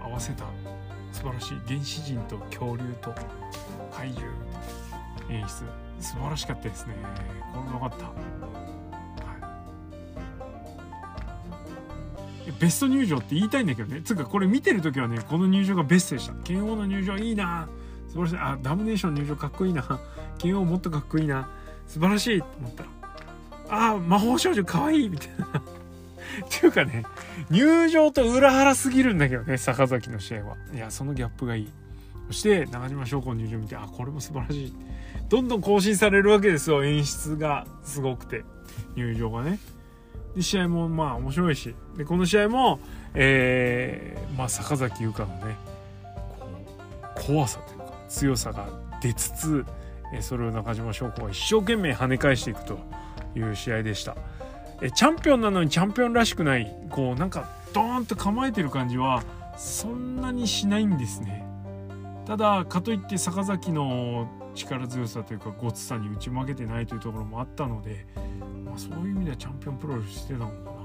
う合わせた素晴らしい原始人と恐竜と怪獣演出。素晴らしかったですね。これもよかった。ベスト入場って言いたいんだけどね。つうかこれ見てる時はねこの入場がベストでした。剣王の入場いいな。素晴らしい。あダムネーション入場かっこいいな。剣王もっとかっこいいな。素晴らしいと思ったらあ魔法少女かわいい。みたいな。っていうかね入場と裏腹すぎるんだけどね坂崎の試合は。いやそのギャップがいい。そして中島翔子の入場見てあこれも素晴らしい。どんどん更新されるわけですよ。演出がすごくて。入場がね。で試合もまあ面白いしでこの試合も、えーまあ、坂崎優香のねこう怖さというか強さが出つつ、えそれを中島翔子が一生懸命跳ね返していくという試合でした。えチャンピオンなのにチャンピオンらしくないこうなんかドーンと構えてる感じはそんなにしないんですね。ただかといって坂崎の力強さというかごつさに打ち負けてないというところもあったのでまそういう意味ではチャンピオンプロレスしてたのかな。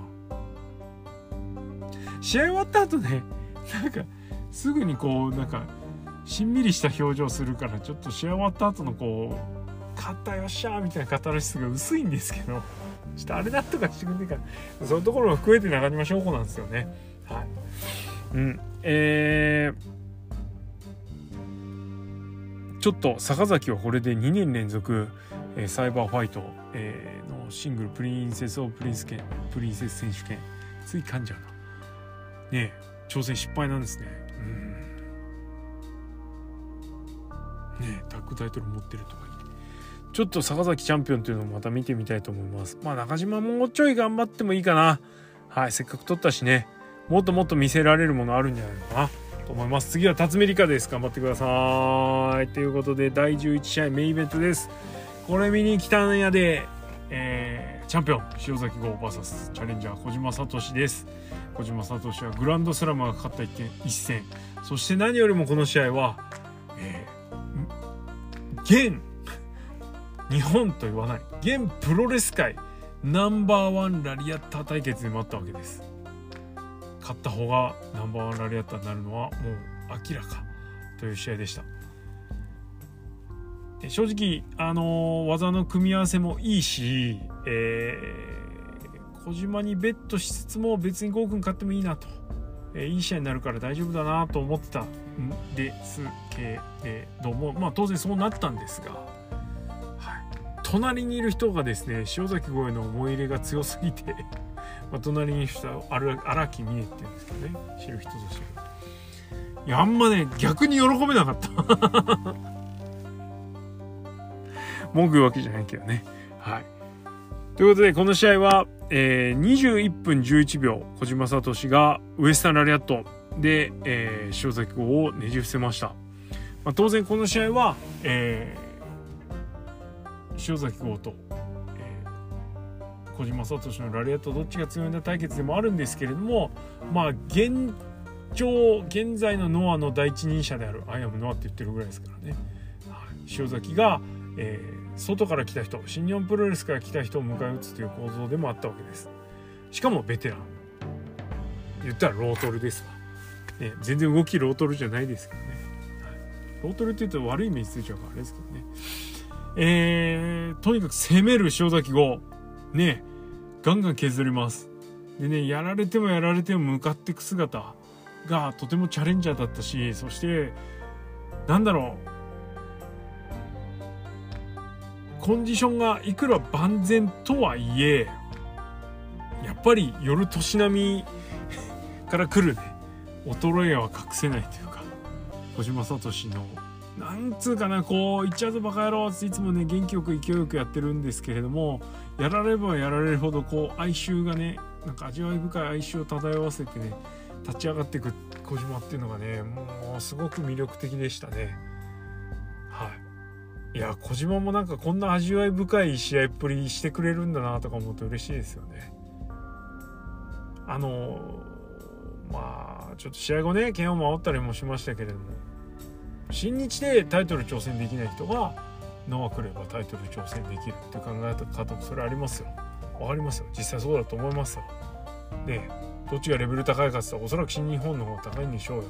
試合終わった後ねなんかすぐにこうなんかしんみりした表情するからちょっと試合終わった後のこう勝ったよっしゃーみたいなカタルシスが薄いんですけどちょっとあれなんとかしてくんねえかそういうところも含めて中島翔子なんですよね。はい。うん。えー、ちょっと坂崎はこれで2年連続、えー、サイバーファイト、えー、のシングルプリンセス・オブ・プリンス権プリンセス選手権つい噛んじゃうな。ね挑戦失敗なんですね。うん。ねタッグタイトル持ってるとか言って。ちょっと坂崎チャンピオンというのをまた見てみたいと思います。まあ中島もうちょい頑張ってもいいかな。はいせっかく取ったしね。もっともっと見せられるものあるんじゃないのかな。と思います。次は辰巳理香です。頑張ってください。ということで第11試合メインイベントです。これ見に来たんやでえー、チャンピオン塩崎豪 VS チャレンジャー小島聡です。小島聡はグランドスラムが勝った一一戦。そして何よりもこの試合は、えー、現日本と言わない現プロレス界ナンバーワンラリアッター対決でもあったわけです。勝った方がナンバーワンラリアッターになるのはもう明らかという試合でした。正直、あのー、技の組み合わせもいいし、えー、小島にベットしつつも別にゴーくん勝ってもいいなと、えー、いい試合になるから大丈夫だなと思ってたんですけれども、まあ、当然そうなったんですが、はい、隣にいる人がですね塩崎豪への思い入れが強すぎてまあ、隣にいる人は荒木美音って言うんですけどね知る人ぞ知るいやあんまね逆に喜べなかった 文句言うわけじゃないけどね。はい。ということで、この試合は、えー、21分11秒、小島聡がウエスタンラリアットで、えー、塩崎号をねじ伏せました。まあ、当然この試合は、えー、塩崎号と、小島聡のラリアットどっちが強いんだ対決でもあるんですけれども、まあ、現状、現在のノアの第一人者である、アイアムノアって言ってるぐらいですからね。はい、塩崎が、えー、外から来た人新日本プロレスから来た人を迎え撃つという構造でもあったわけです。しかもベテラン。言ったらロートルですわ、ね、全然動きロートルじゃないですけどね、ロートルって言うと悪いイメージついちゃうからあれですけどね。えー、とにかく攻める塩崎号。ねガンガン削ります。でねやられてもやられても向かっていく姿がとてもチャレンジャーだったしそしてなんだろうコンディションがいくら万全とはいえやっぱり夜年並みから来るね。衰えは隠せないというか小島聡のなんつうかなこう「言っちゃうぞバカ野郎」っていつもね元気よく勢いよくやってるんですけれどもやらればやられるほどこう哀愁がねなんか味わい深い哀愁を漂わせてね立ち上がっていく小島っていうのがねもうすごく魅力的でしたね。はい。いや小島もなんかこんな味わい深い試合っぷりしてくれるんだなとか思うと嬉しいですよね。あのまあちょっと試合後ね剣を守ったりもしましたけれども新日でタイトル挑戦できない人がノア来ればタイトル挑戦できるって考え方もそれありますよ。わかりますよ。実際そうだと思いますよ。でどっちがレベル高いかって言ったらおそらく新日本の方が高いんでしょうよ。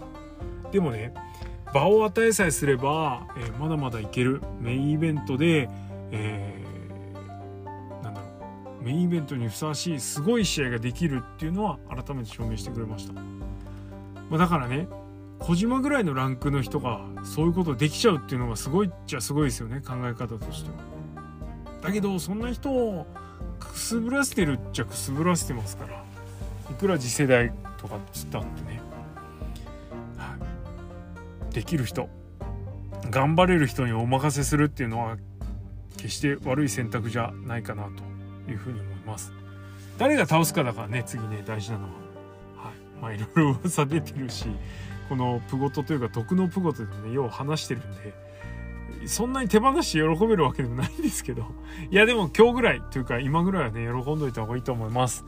でもね場を与えさえすれば、えー、まだまだいける。メインイベントで、えー、なんだろう。メインイベントにふさわしいすごい試合ができるっていうのは改めて証明してくれました、まあ、だからね小島ぐらいのランクの人がそういうことできちゃうっていうのがすごいっちゃすごいですよね。考え方としては。だけどそんな人をくすぶらせてるっちゃくすぶらせてますから。いくら次世代とかっつったってね、はい、できる人頑張れる人にお任せするっていうのは決して悪い選択じゃないかなというふうに思います。誰が倒すかだからね次ね大事なのは。はい。まあいろいろ 噂出てるし。このプゴトというか毒のプゴトでもねよう話してるんでそんなに手放し喜べるわけでもないんですけどいやでも今日ぐらいというか今ぐらいはね喜んどいた方がいいと思います。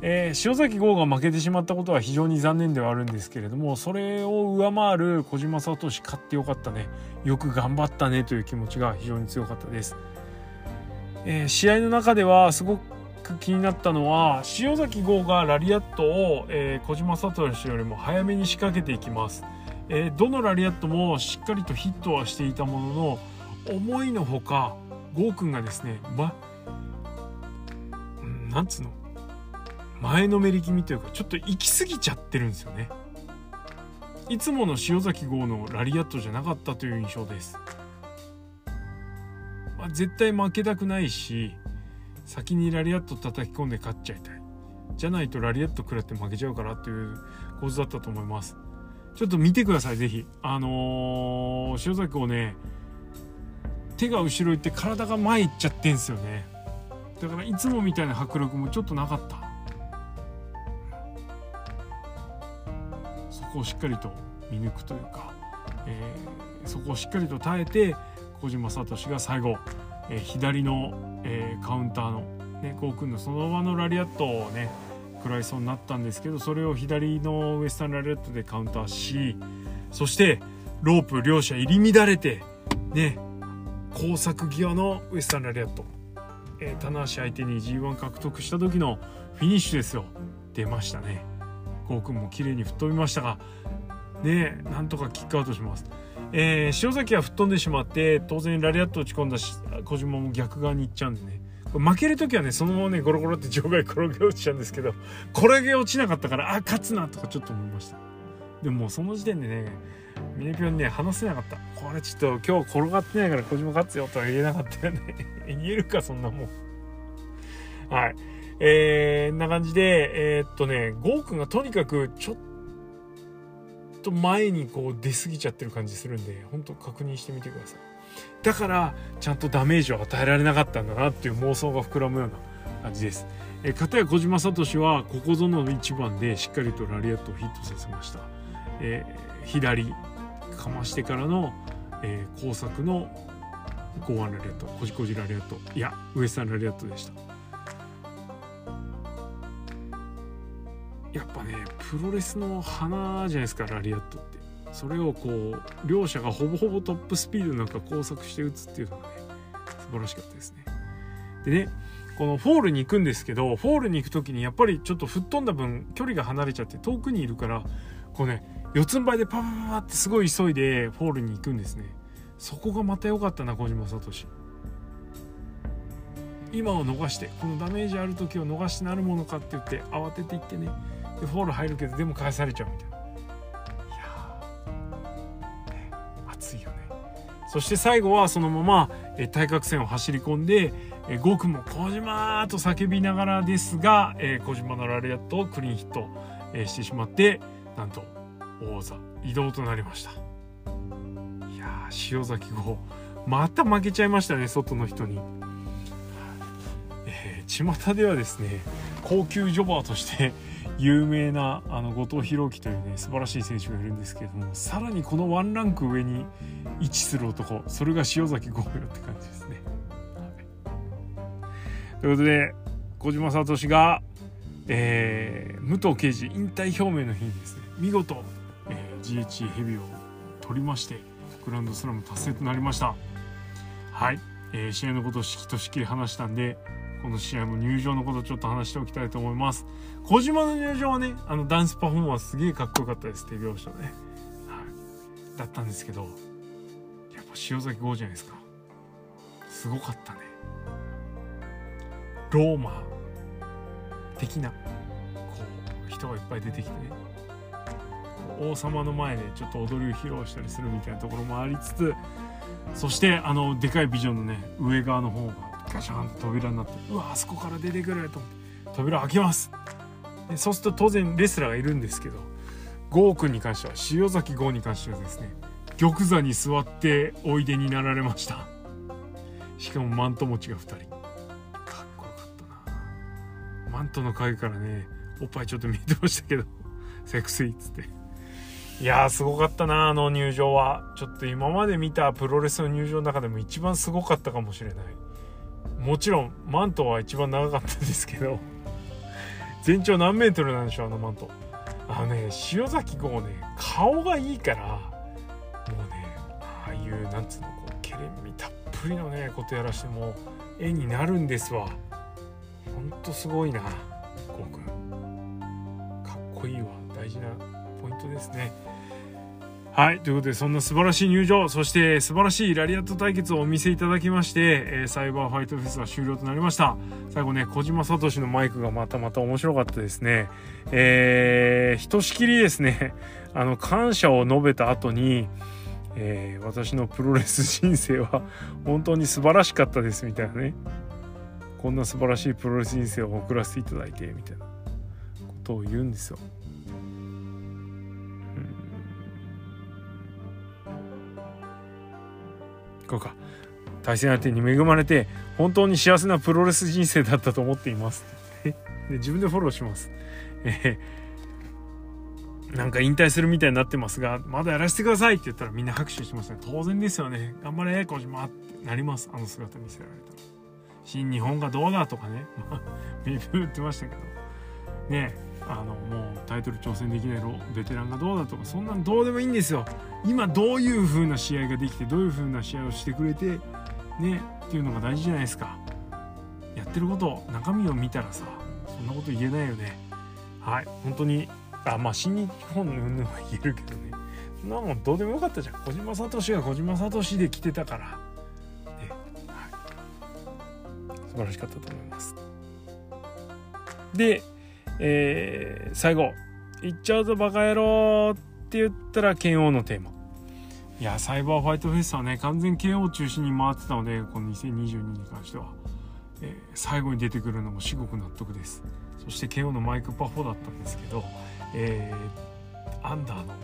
えー、塩崎豪が負けてしまったことは非常に残念ではあるんですけれどもそれを上回る小島聡勝ってよかったね。よく頑張ったねという気持ちが非常に強かったです、えー、試合の中ではすごく気になったのは塩崎豪がラリアットを、えー、小島聡よりも早めに仕掛けていきます、えどのラリアットもしっかりとヒットはしていたものの思いのほか豪君がですねまなんつうの前のめり気味というかちょっと行き過ぎちゃってるんですよね。いつもの塩崎号のラリアットじゃなかったという印象です、まあ、絶対負けたくないし先にラリアット叩き込んで勝っちゃいたい。じゃないとラリアット食らって負けちゃうからっていう構図だったと思います。ちょっと見てください是非あのー、塩崎号ね手が後ろ行って体が前行っちゃってんすよね。だからいつもみたいな迫力もちょっとなかった。そこをしっかりと見抜くというか、えー、そこをしっかりと耐えて小島聡が最後、え、左の、え、カウンターの、ね、こうくんのその場のラリアットをね食らいそうになったんですけどそれを左のウエスタンラリアットでカウンターしそしてロープ両者入り乱れてね工作際のウエスタンラリアット、えー、棚橋相手に G1 獲得した時のフィニッシュですよ出ましたね。こうくんも綺麗に吹っ飛びましたがねなんとかキックアウトします。えー、塩崎は吹っ飛んでしまって当然ラリアット打ち込んだし小島も逆側に行っちゃうんでね。負ける時はねそのままねゴロゴロって場外転げ落ちちゃうんですけど転げ落ちなかったからあ勝つなとかちょっと思いました。でもその時点でねミネピョンね話せなかった。これちょっと今日転がってないから小島勝つよとは言えなかったよね。言えるかそんなもん。はい。えー、んな感じで、えー、っとね、ゴーくんがとにかくちょっとと前にこう出過ぎちゃってる感じするんで、本当確認してみてください。だから、ちゃんとダメージを与えられなかったんだなっていう妄想が膨らむような感じです。えー、片や小島聡はここぞの一番でしっかりとラリアットをヒットさせました。えー、左かましてからの、えー、工作のゴーアンラリアット、こじこじラリアット、いや、ウエスタンラリアットでした。やっぱねプロレスの花じゃないですかラリアットって。それをこう両者がほぼほぼトップスピードなんか交錯して打つっていうのがね素晴らしかったですね。でねこのフォールに行くんですけどフォールに行く時にやっぱりちょっと吹っ飛んだ分距離が離れちゃって遠くにいるからこうね四つん這いでパパパパってすごい急いでフォールに行くんですね。そこがまた良かったな小島聡。今を逃してこのダメージある時を逃してなるものかって言って慌てていってねでフォール入るけどでも返されちゃうみたいな。いやー、ね、熱いよね。そして最後はそのままえ対角線を走り込んでえー、ゴクも小島と叫びながらですが、えー、小島のラリアットをクリーンヒット、えー、してしまってなんと王座移動となりました。いや塩崎号。また負けちゃいましたね外の人に、えー、巷ではですね高級ジョバーとして有名なあの後藤弘樹というね素晴らしい選手がいるんですけれどもさらにこのワンランク上に位置する男それが塩崎豪よって感じですね。ということで小島聡が、えー、武藤敬司引退表明の日にですね見事、えー、GHC ヘビを取りましてグランドスラム達成となりました。はい、えー、試合のことをしきとしきり話したんでこの試合も入場のことちょっと話しておきたいと思います。小島の入場はねあのダンスパフォーマンスすげえかっこよかったです手拍子とね、はい、だったんですけどやっぱ塩崎豪じゃないですか。すごかったね。ローマ。的なこう人がいっぱい出てきてね。王様の前でちょっと踊りを披露したりするみたいなところもありつつそしてあのでかいビジョンのね上側の方がガシャンと扉になってうわあそこから出てくると思って扉開けます。そうすると当然レスラーがいるんですけど郷君に関しては塩崎郷に関してはですね玉座に座っておいでになられました。しかもマント持ちが2人。かっこよかったな。マントの影からねおっぱいちょっと見えてましたけどセクシーっつって。いやーすごかったなあの入場は。ちょっと今まで見たプロレスの入場の中でも一番すごかったかもしれない。もちろんマントは一番長かったですけど全長何メートルなんでしょうあのマント。あのね塩崎号ね顔がいいからもうねああいうなんつうのこうケレン味たっぷりのねことやらしても絵になるんですわ。ほんとすごいなこうくん。かっこいいわ。大事なポイントですね。はいということでそんな素晴らしい入場そして素晴らしいラリアット対決をお見せいただきまして、えー、サイバーファイトフェスは終了となりました。最後ね小島聡のマイクがまたまた面白かったですね。えー、ひとしきりですね あの感謝を述べた後にえー、私のプロレス人生は本当に素晴らしかったですみたいなね。こんな素晴らしいプロレス人生を送らせていただいてみたいなことを言うんですよ。こうか。対戦相手に恵まれて本当に幸せなプロレス人生だったと思っています。で自分でフォローします、え？ー、なんか引退するみたいになってますがまだやらせてくださいって言ったらみんな拍手してますね。当然ですよね。頑張れ小島。ってなります。あの姿見せられたら。新日本がどうだとかね。ビブ言ってましたけど。ねあのもうタイトル挑戦できないベテランがどうだとかそんなんどうでもいいんですよ。今どういう風な試合ができてどういう風な試合をしてくれてねっていうのが大事じゃないですか。やってること中身を見たらさそんなこと言えないよね。はい。本当にあまあ新日本の云々は言えるけどね。そんなもんどうでもよかったじゃん。小島聡が小島聡で来てたから。ね。はい、素晴らしかったと思います。で、えー、最後「行っちゃうぞバカ野郎」って言ったら剣王のテーマ。いやサイバーファイトフェスはね完全 KO 中心に回ってたのでこの2022に関しては、えー、最後に出てくるのも至極納得です。そして KO のマイクパフォーだったんですけど、えー、アンダーの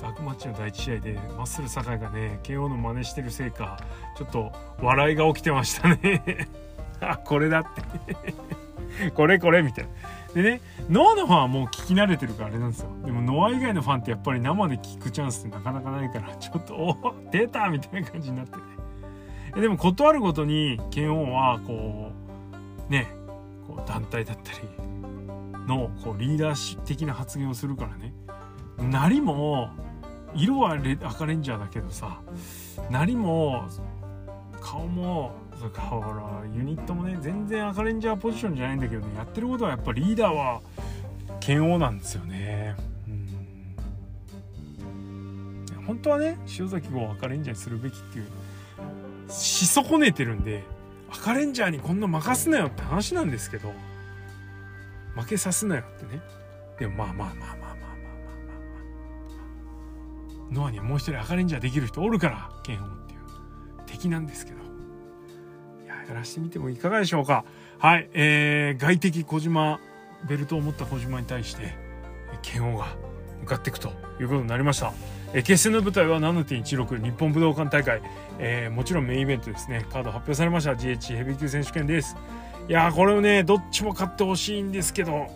ダークマッチの第1試合でマッスル酒井がね KO の真似してるせいかちょっと笑いが起きてましたね。あこれだって。これこれみたいな。でねノアのファンはもう聞き慣れてるからあれなんですよ。でもノア以外のファンってやっぱり生で聞くチャンスってなかなかないから ちょっとお出たみたいな感じになってねでも断るごとに剣王はこうねこう団体だったりのこうリーダーシ的な発言をするからね。なりも色はレ赤レンジャーだけどさなりも顔もだからユニットもね全然赤レンジャーポジションじゃないんだけどねやってることはやっぱリーダーは剣王なんですよね。うん。本当はね塩崎号を赤レンジャーにするべきっていうし損ねてるんで赤レンジャーにこんな任すなよって話なんですけど負けさすなよってね。でもまあまあまあまあまあまあまあまあまあ。ノアにはもう一人赤レンジャーできる人おるから剣王っていう。敵なんですけど。やらしてみてもいかがでしょうか。はいえー、外敵小島ベルトを持った小島に対して剣王が向かっていくということになりました。え決戦の舞台は7.16日本武道館大会、えー、もちろんメインイベントですね。カード発表されました。GH ヘビー級選手権です。いやこれをねどっちも勝ってほしいんですけど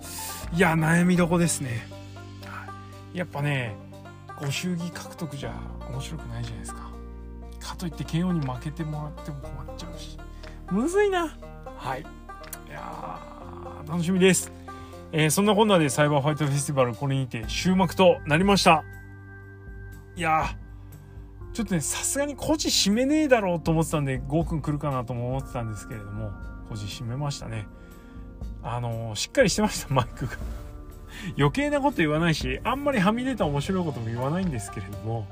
いや悩みどこですね。やっぱねご祝儀獲得じゃ面白くないじゃないですか。かといって KO に負けてもらっても困っちゃうし。むずいな。はい。いや楽しみです。えー、そんなこんなでサイバーファイトフェスティバルこれにて終幕となりました。いやちょっとねさすがに個人締めねえだろうと思ってたんでゴーくん来るかなとも思ってたんですけれども個人締めましたね。あのー、しっかりしてました マイクが。余計なこと言わないしあんまりはみ出た面白いことも言わないんですけれども、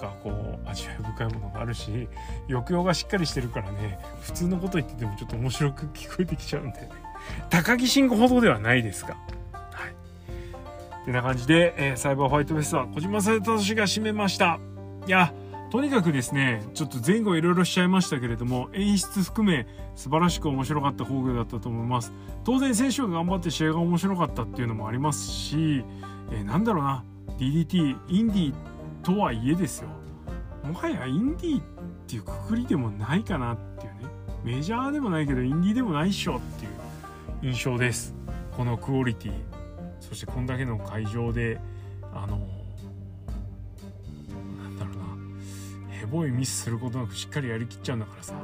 かこう味わい深いものがあるし抑揚がしっかりしてるからね普通のこと言っててもちょっと面白く聞こえてきちゃうんでね高木慎吾ほどではないですが。はい。ってな感じで、えー、サイバーファイトフェスは小島聡が締めました。いや、とにかくですね、ちょっと前後いろいろしちゃいましたけれども、演出含め素晴らしく面白かった工業だったと思います。当然選手が頑張って試合が面白かったっていうのもありますし、えー、なんだろうな、DDT、インディーとはいえですよ。もはやインディーっていうくくりでもないかなっていうね。メジャーでもないけどインディーでもないっしょっていう印象です。このクオリティ。そしてこんだけの会場であのなんだろうな。ヘボいミスすることなくしっかりやりきっちゃうんだからさ。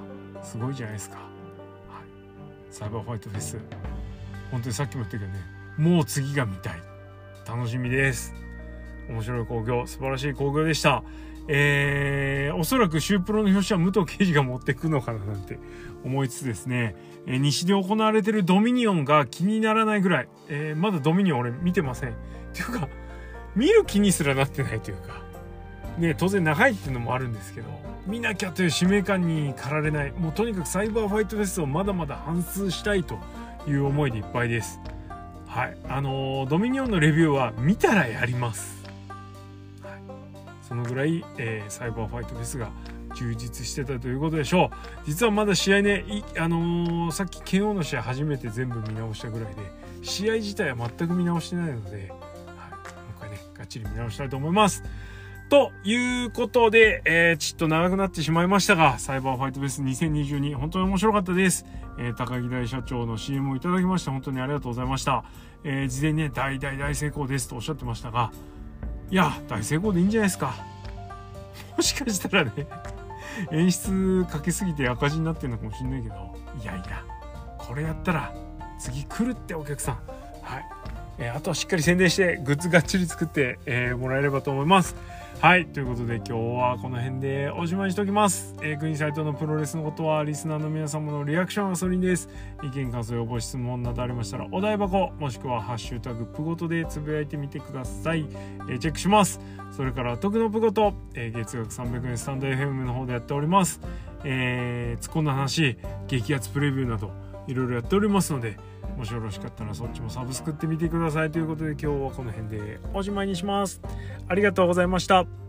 すごいじゃないですか、はい、サイバーファイトフェス。本当にさっきも言ったけどね。もう次が見たい。楽しみです。面白い興行素晴らしい興行でしたえー、おそらくシュープロの表紙は武藤刑事が持ってくのかななんて思いつつですね、えー、西で行われてるドミニオンが気にならないぐらい、えー、まだドミニオン俺見てません。っていうか、見る気にすらなってないというか、ね、当然長いっていうのもあるんですけど、見なきゃという使命感に駆られない、もうとにかくサイバーファイトフェスをまだまだ反数したいという思いでいっぱいです。はい。あのー、ドミニオンのレビューは見たらやります。そのぐらい、えー、サイバーファイトフェスが充実してたということでしょう実はまだ試合ねあのー、さっき剣王の試合初めて全部見直したぐらいで試合自体は全く見直してないので、はい、もう一回ねがっちり見直したいと思いますということで、えー、ちょっと長くなってしまいましたが、サイバーファイトフェス2022、本当に面白かったです。えー、高木大社長の CM をいただきまして、本当にありがとうございました。えー、事前にね、大大大成功ですとおっしゃってましたが、いや大成功でいいんじゃないですか。もしかしたらね演出かけすぎて赤字になってるのかもしんないけど。いやいやこれやったら次来るってお客さん。はい、えー、あとはしっかり宣伝してグッズがっちり作って、えー、もらえればと思います。はい。ということで今日はこの辺でおしまいにしておきます。えー、国サイトのプロレスのことはリスナーの皆様のリアクションがそれです。意見、感想、要望、質問などありましたらお題箱もしくはハッシュタグプごとでつぶやいてみてください。えー、チェックします。それから徳のプごと、えー、月額300円スタンド FM の方でやっております。えー、突っ込んだ話、激アツプレビューなどいろいろやっておりますので、もしよろしかったらそっちもサブスクってみてくださいということで今日はこの辺でおしまいにします。ありがとうございました。